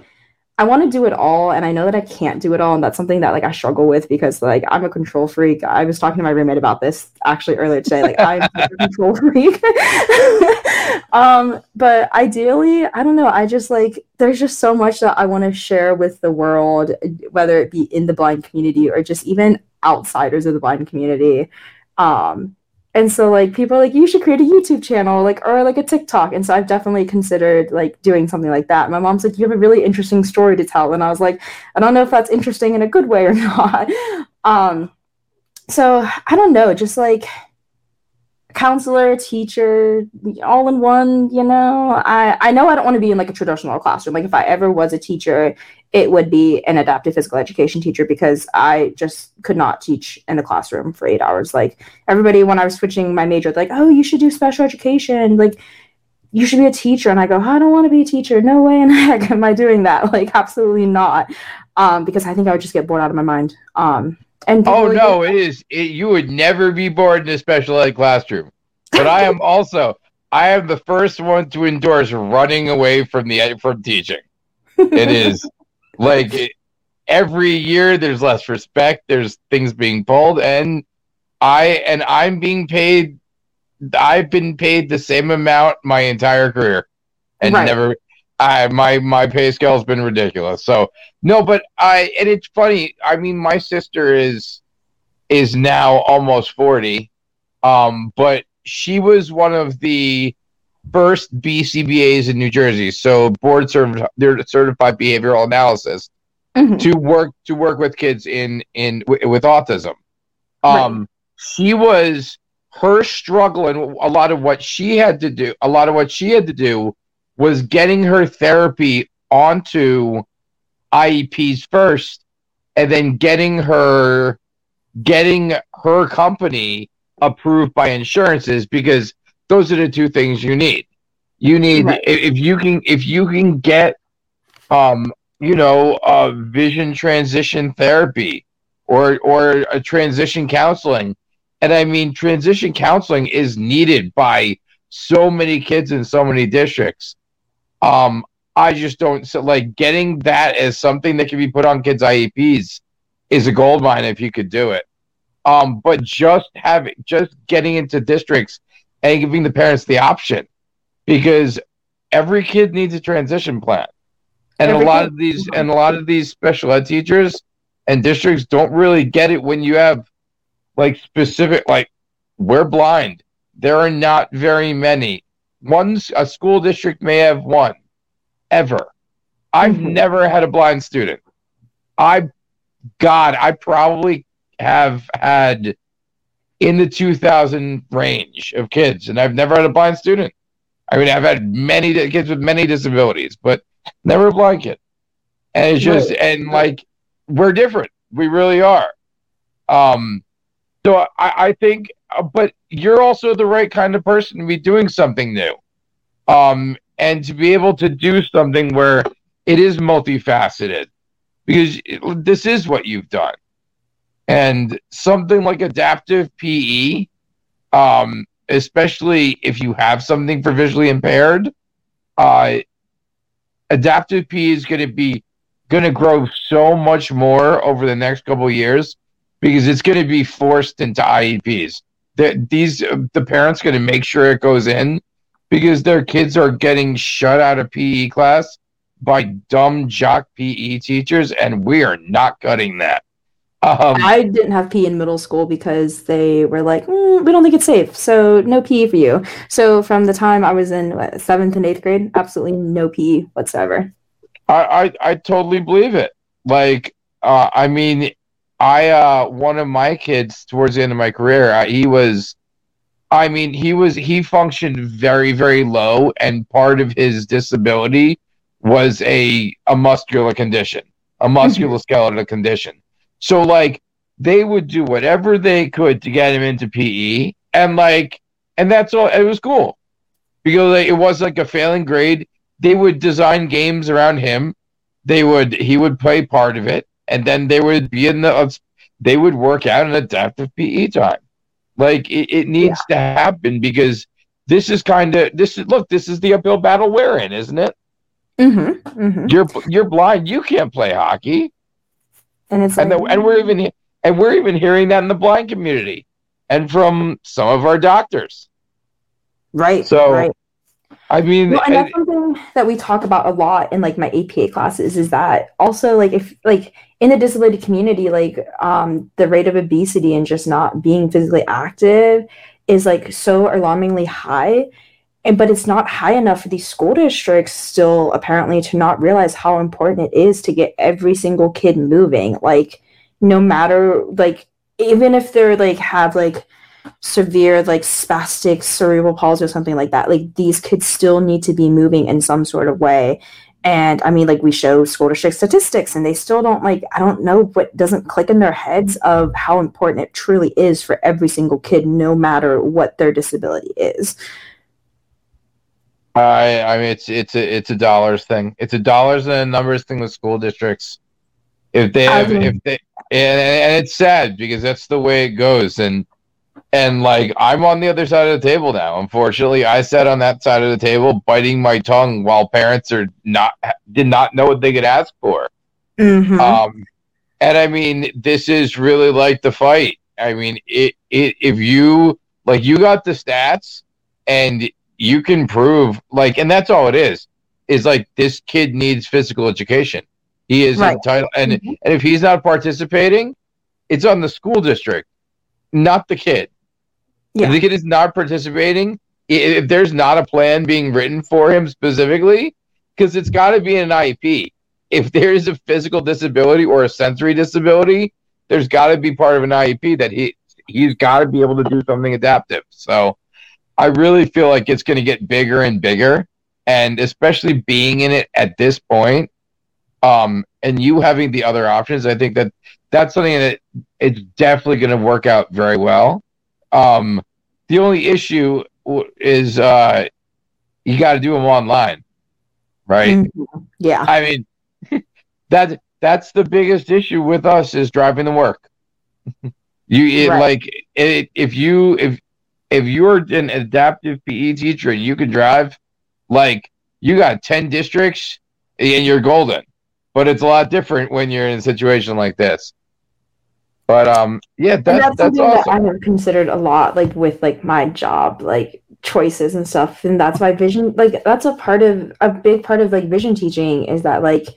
I want to do it all, and I know that I can't do it all, and that's something that like I struggle with because like I'm a control freak. I was talking to my roommate about this actually earlier today. Like I'm a <laughs> control freak. <laughs> um, but ideally, I don't know. I just like there's just so much that I want to share with the world, whether it be in the blind community or just even outsiders of the blind community. Um, and so like people like you should create a youtube channel like or like a tiktok. And so i've definitely considered like doing something like that. My mom's like you have a really interesting story to tell. And i was like i don't know if that's interesting in a good way or <laughs> not. Um so i don't know just like counselor teacher all in one you know i i know i don't want to be in like a traditional classroom like if i ever was a teacher it would be an adaptive physical education teacher because I just could not teach in the classroom for eight hours. Like everybody, when I was switching my major, like, oh, you should do special education. Like, you should be a teacher. And I go, I don't want to be a teacher. No way in <laughs> heck am I doing that. Like, absolutely not. Um, because I think I would just get bored out of my mind. Um, and oh no, it is. It, you would never be bored in a special ed classroom. But I am <laughs> also, I am the first one to endorse running away from the from teaching. It is <laughs> like every year, there's less respect. There's things being pulled, and I and I'm being paid. I've been paid the same amount my entire career, and right. never. I my my pay scale has been ridiculous. So no, but I and it's funny. I mean, my sister is is now almost forty, um, but she was one of the first BCBAs in New Jersey, so board certified, certified behavioral analysis, mm-hmm. to work to work with kids in in with autism. Um, right. she was her struggle and a lot of what she had to do. A lot of what she had to do was getting her therapy onto IEPs first, and then getting her getting her company approved by insurances because those are the two things you need. You need right. if you can if you can get um you know a vision transition therapy or or a transition counseling. And I mean transition counseling is needed by so many kids in so many districts. Um I just don't so like getting that as something that can be put on kids IEPs is a gold mine if you could do it. Um, but just having just getting into districts and giving the parents the option because every kid needs a transition plan. And every a lot kid. of these and a lot of these special ed teachers and districts don't really get it when you have like specific like we're blind. There are not very many. One a school district may have one ever. I've mm-hmm. never had a blind student. I God, I probably have had in the 2000 range of kids, and I've never had a blind student. I mean, I've had many kids with many disabilities, but never a blind kid. And it's just, right. and like, we're different. We really are. Um, so I, I think, but you're also the right kind of person to be doing something new. Um, and to be able to do something where it is multifaceted because it, this is what you've done and something like adaptive PE, um, especially if you have something for visually impaired, uh, adaptive PE is going to be going to grow so much more over the next couple years because it's going to be forced into IEPs. The, these the parents going to make sure it goes in because their kids are getting shut out of PE class by dumb jock PE teachers, and we are not cutting that. Um, I didn't have PE in middle school because they were like, mm, we don't think it's safe, so no PE for you. So from the time I was in what, seventh and eighth grade, absolutely no PE whatsoever. I I, I totally believe it. Like, uh, I mean, I uh, one of my kids towards the end of my career, uh, he was, I mean, he was he functioned very very low, and part of his disability was a a muscular condition, a musculoskeletal condition so like they would do whatever they could to get him into PE, and like, and that's all. It was cool because like, it was like a failing grade. They would design games around him. They would he would play part of it, and then they would be in the. They would work out an adaptive PE time. Like it, it needs yeah. to happen because this is kind of this is look this is the uphill battle we're in, isn't it? Mm-hmm. mm-hmm. You're you're blind. You can't play hockey. And it's and like, the, and we're even and we're even hearing that in the blind community and from some of our doctors. right. So, right. I mean, Well, and I- that's something that we talk about a lot in like my APA classes is that also like if like in the disability community, like um the rate of obesity and just not being physically active is like so alarmingly high. And but it's not high enough for these school districts still apparently to not realize how important it is to get every single kid moving. Like no matter like even if they're like have like severe like spastic cerebral palsy or something like that like these kids still need to be moving in some sort of way and i mean like we show school district statistics and they still don't like i don't know what doesn't click in their heads of how important it truly is for every single kid no matter what their disability is I I mean it's it's a it's a dollars thing. It's a dollars and a numbers thing with school districts. If they have I if they and, and it's sad because that's the way it goes and and like I'm on the other side of the table now. Unfortunately, I sat on that side of the table biting my tongue while parents are not did not know what they could ask for. Mhm. Um, and I mean, this is really like the fight. I mean, it, it if you like, you got the stats, and you can prove like, and that's all it is. Is like this kid needs physical education. He is Right. entitled, and Mhm. and if he's not participating, it's on the school district, not the kid. Yeah. The kid is not participating, if there's not a plan being written for him specifically, because it's got to be an IEP. If there is a physical disability or a sensory disability, there's got to be part of an IEP that he he's got to be able to do something adaptive. So I really feel like it's going to get bigger and bigger, and especially being in it at this point, um, and you having the other options, I think that that's something that it's definitely going to work out very well. Um, the only issue is uh, you got to do them online, right? Mhm. yeah I mean, <laughs> that that's the biggest issue with us is driving to work. <laughs> you it, Right. like it, if you if if you're an adaptive PE teacher and you can drive, like you got ten districts and you're golden. But it's a lot different when you're in a situation like this. But um, yeah, and that's that's something that I have considered a lot, like with like my job, like choices and stuff. And that's why vision, like that's a part of a big part of like vision teaching is that like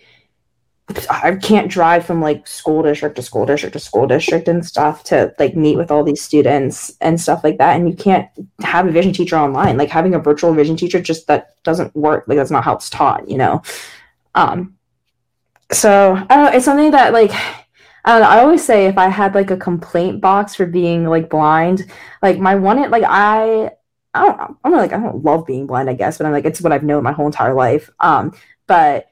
I can't drive from like school district to school district to school district and stuff to like meet with all these students and stuff like that. And you can't have a vision teacher online. Like having a virtual vision teacher just that doesn't work. Like that's not how it's taught, you know. Um so I don't know, it's something that like I know, I always say if I had like a complaint box for being like blind, like my one like I I don't I'm like I don't love being blind, I guess, but I'm like it's what I've known my whole entire life. Um, but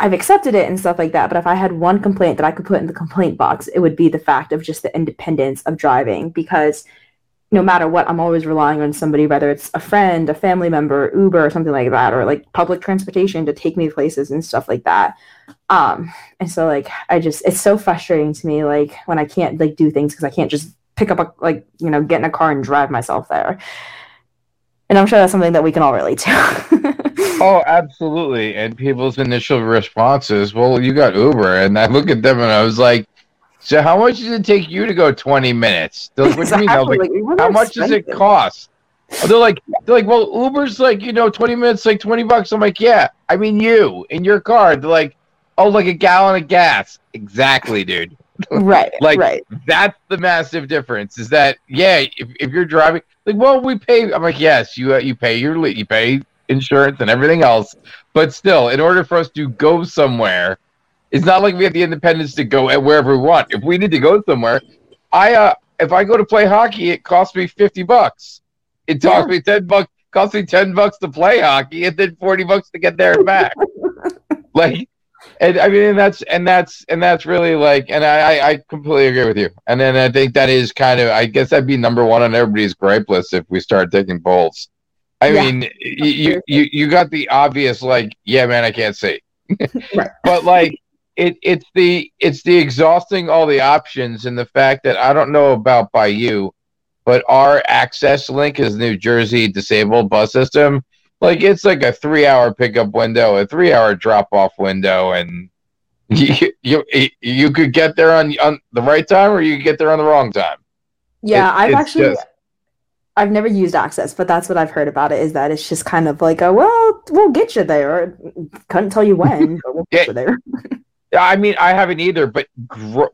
I've accepted it and stuff like that. But if I had one complaint that I could put in the complaint box, it would be the fact of just the independence of driving because no matter what, I'm always relying on somebody, whether it's a friend, a family member, Uber, or something like that, or like public transportation to take me places and stuff like that. Um, and so like I just it's so frustrating to me like when I can't like do things because I can't just pick up a like you know get in a car and drive myself there. And I'm sure that's something that we can all relate to. <laughs> Oh, absolutely. And people's initial responses, "Well, you got Uber," and I look at them and I was like, "So how much does it take you to go twenty minutes?" They're like, "What do you mean?" Like, how much does it cost? They're like, they're like, well, Uber's like, you know, 20 minutes, like 20 bucks. I'm like, yeah, I mean, you in your car. They're like, oh, like a gallon of gas. Exactly, dude. <laughs> Right, Like, right. That's the massive difference is that, yeah, if, if you're driving, like, well, we pay. I'm like, yes, you, uh, you pay your, you pay insurance and everything else. But still, in order for us to go somewhere, it's not like we have the independence to go at wherever we want. If we need to go somewhere, I, uh, if I go to play hockey, it costs me 50 bucks. It costs me 10 bucks, costs me 10 bucks to play hockey and then 40 bucks to get there and back. <laughs> like, and I mean, and that's, and that's, and that's really like, and I, I, completely agree with you. And then I think that is kind of, I guess that'd be number one on everybody's gripe list if we start taking polls. I Yeah. mean, you, you, you, you got the obvious, like, yeah, man, I can't see. <laughs> Right. <laughs> But like, it, it's the, it's the exhausting all the options and the fact that I don't know about by you, but our Access Link is New Jersey disabled bus system like it's like a three hour pickup window, a three hour drop off window, and <laughs> you, you you could get there on on the right time or you could get there on the wrong time. Yeah, It- I've actually just- I've never used Access, but that's what I've heard about it. Is that it's just kind of like a well, we'll get you there. Couldn't tell you when, <laughs> but we'll get Yeah. you there. I mean, I haven't either, but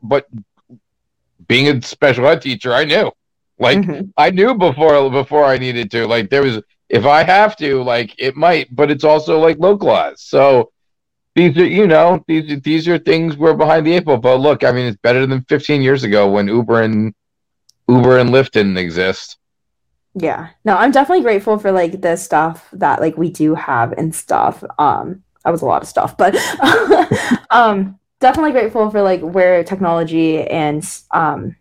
but being a special ed teacher, I knew. Like Mhm. I knew before before I needed to. Like there was if I have to, like it might, but it's also like localized. So these are you know these these are things we're behind the eight ball. But look, I mean, it's better than 15 years ago when Uber and Uber and Lyft didn't exist. Yeah. No, I'm definitely grateful for like the stuff that like we do have and stuff. Um that was a lot of stuff, but <laughs> um definitely grateful for like where technology and um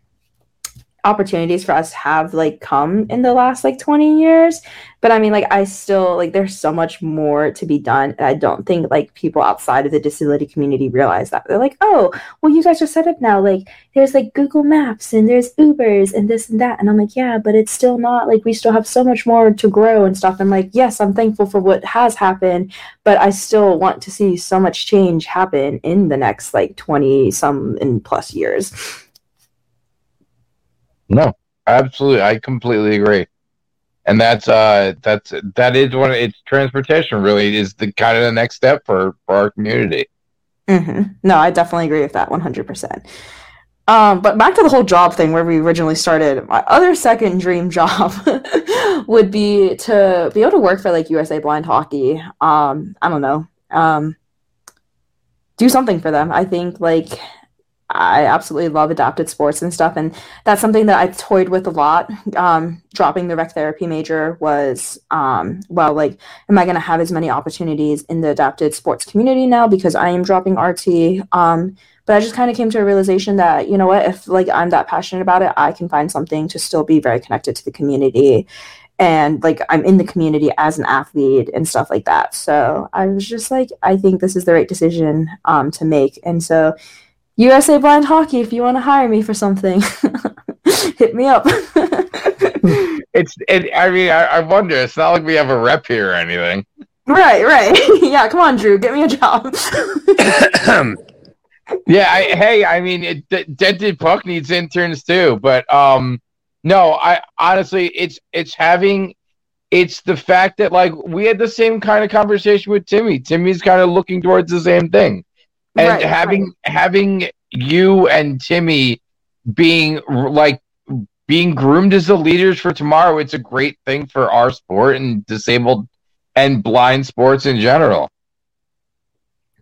opportunities for us have like come in the last like 20 years but i mean like i still like there's so much more to be done and i don't think like people outside of the disability community realize that. They're like oh well you guys are set up now. Like there's like google maps and there's ubers and this and that. And i'm like yeah but it's still not like we still have so much more to grow and stuff. I'm like yes i'm thankful for what has happened but i still want to see so much change happen in the next like 20 some and plus years No, absolutely, I completely agree. And that's uh that's that is one. It's transportation really is the kind of the next step for for our community. hmm No, I definitely agree with that 100%. Um, but back to the whole job thing where we originally started, my other second dream <laughs> job would be to be able to work for like USA Blind Hockey. Um, I don't know. Um, do something for them. I think like I absolutely love adapted sports and stuff, and that's something that I toyed with a lot. Um, dropping the rec therapy major was um, well, like am I going to have as many opportunities in the adapted sports community now because I am dropping RT? Um, but I just kind of came to a realization that you know what, if like I'm that passionate about it, I can find something to still be very connected to the community, and like I'm in the community as an athlete and stuff like that. So I was just like, I think this is the right decision um, to make, and so. USA Blind Hockey, if you want to hire me for something, <laughs> hit me up. <laughs> It's it. I mean, I, I wonder. It's not like we have a rep here or anything. Right, right. <laughs> yeah, come on, Drew, get me a job. <coughs> Yeah. I, hey, I mean, it, D- Dented Puck needs interns too, but um, no. I honestly, it's it's having. It's the fact that like we had the same kind of conversation with Timmy. Timmy's kind of looking towards the same thing. And Right, having having you and Timmy being like being groomed as the leaders for tomorrow, it's a great thing for our sport and disabled and blind sports in general.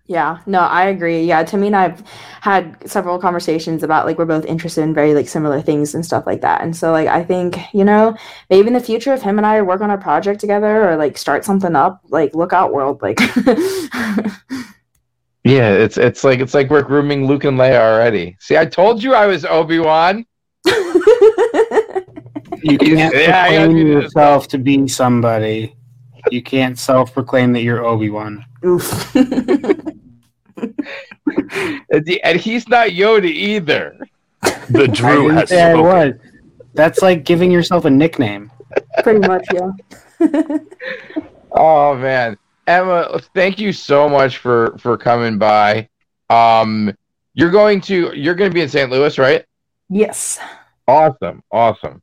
Yeah, no, I agree. Yeah, Timmy and I've had several conversations about like we're both interested in very like similar things and stuff like that. And so like I think, you know, maybe in the future if him and I work on a project together or like start something up, like look out world, like <laughs> Yeah, it's it's like it's like we're grooming Luke and Leia already. See, I told you I was Obi Wan. You can't Yeah, proclaim yourself to be somebody. You can't self-proclaim that you're Obi Wan. Oof. And, and he's not Yoda either. The I Drew has say I was. That's like giving yourself a nickname. Pretty much, yeah. <laughs> Oh man, Emma, thank you so much for for coming by. Um, you're going to you're going to be in St. Louis, right? yes. Awesome, awesome.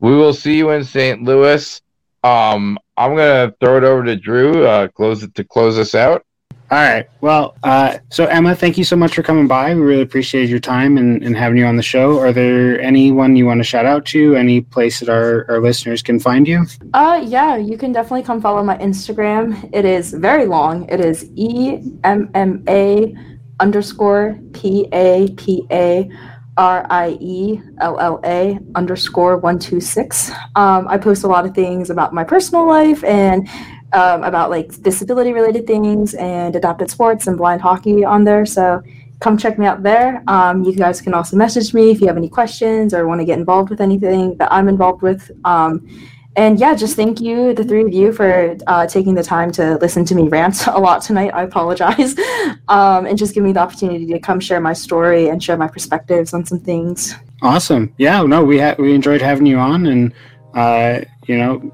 We will see you in St. Louis. Um, I'm gonna throw it over to Drew. Uh, close it to close us out. All right. Well, uh, so Emma, thank you so much for coming by. We really appreciate your time and, and having you on the show. Are there anyone you want to shout out to? Any place that our, our listeners can find you? Uh yeah, you can definitely come follow my Instagram. It is very long. It is E M M A underscore P A P A R I E L L A underscore one two six. Um, I post a lot of things about my personal life and um, about like disability related things and adapted sports and blind hockey on there. So come check me out there. Um, you guys can also message me if you have any questions or want to get involved with anything that I'm involved with. Um, and yeah, just thank you, the three of you, for uh, taking the time to listen to me rant <laughs> a lot tonight. I apologize. <laughs> Um, and just give me the opportunity to come share my story and share my perspectives on some things. Awesome. Yeah. No, we ha- we enjoyed having you on, and uh, you know,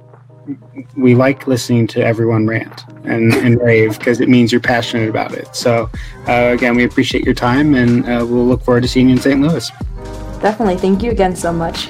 we like listening to everyone rant and, and rave because it means you're passionate about it. So, uh, again, we appreciate your time and uh, we'll look forward to seeing you in St. Louis. Definitely. Thank you again so much.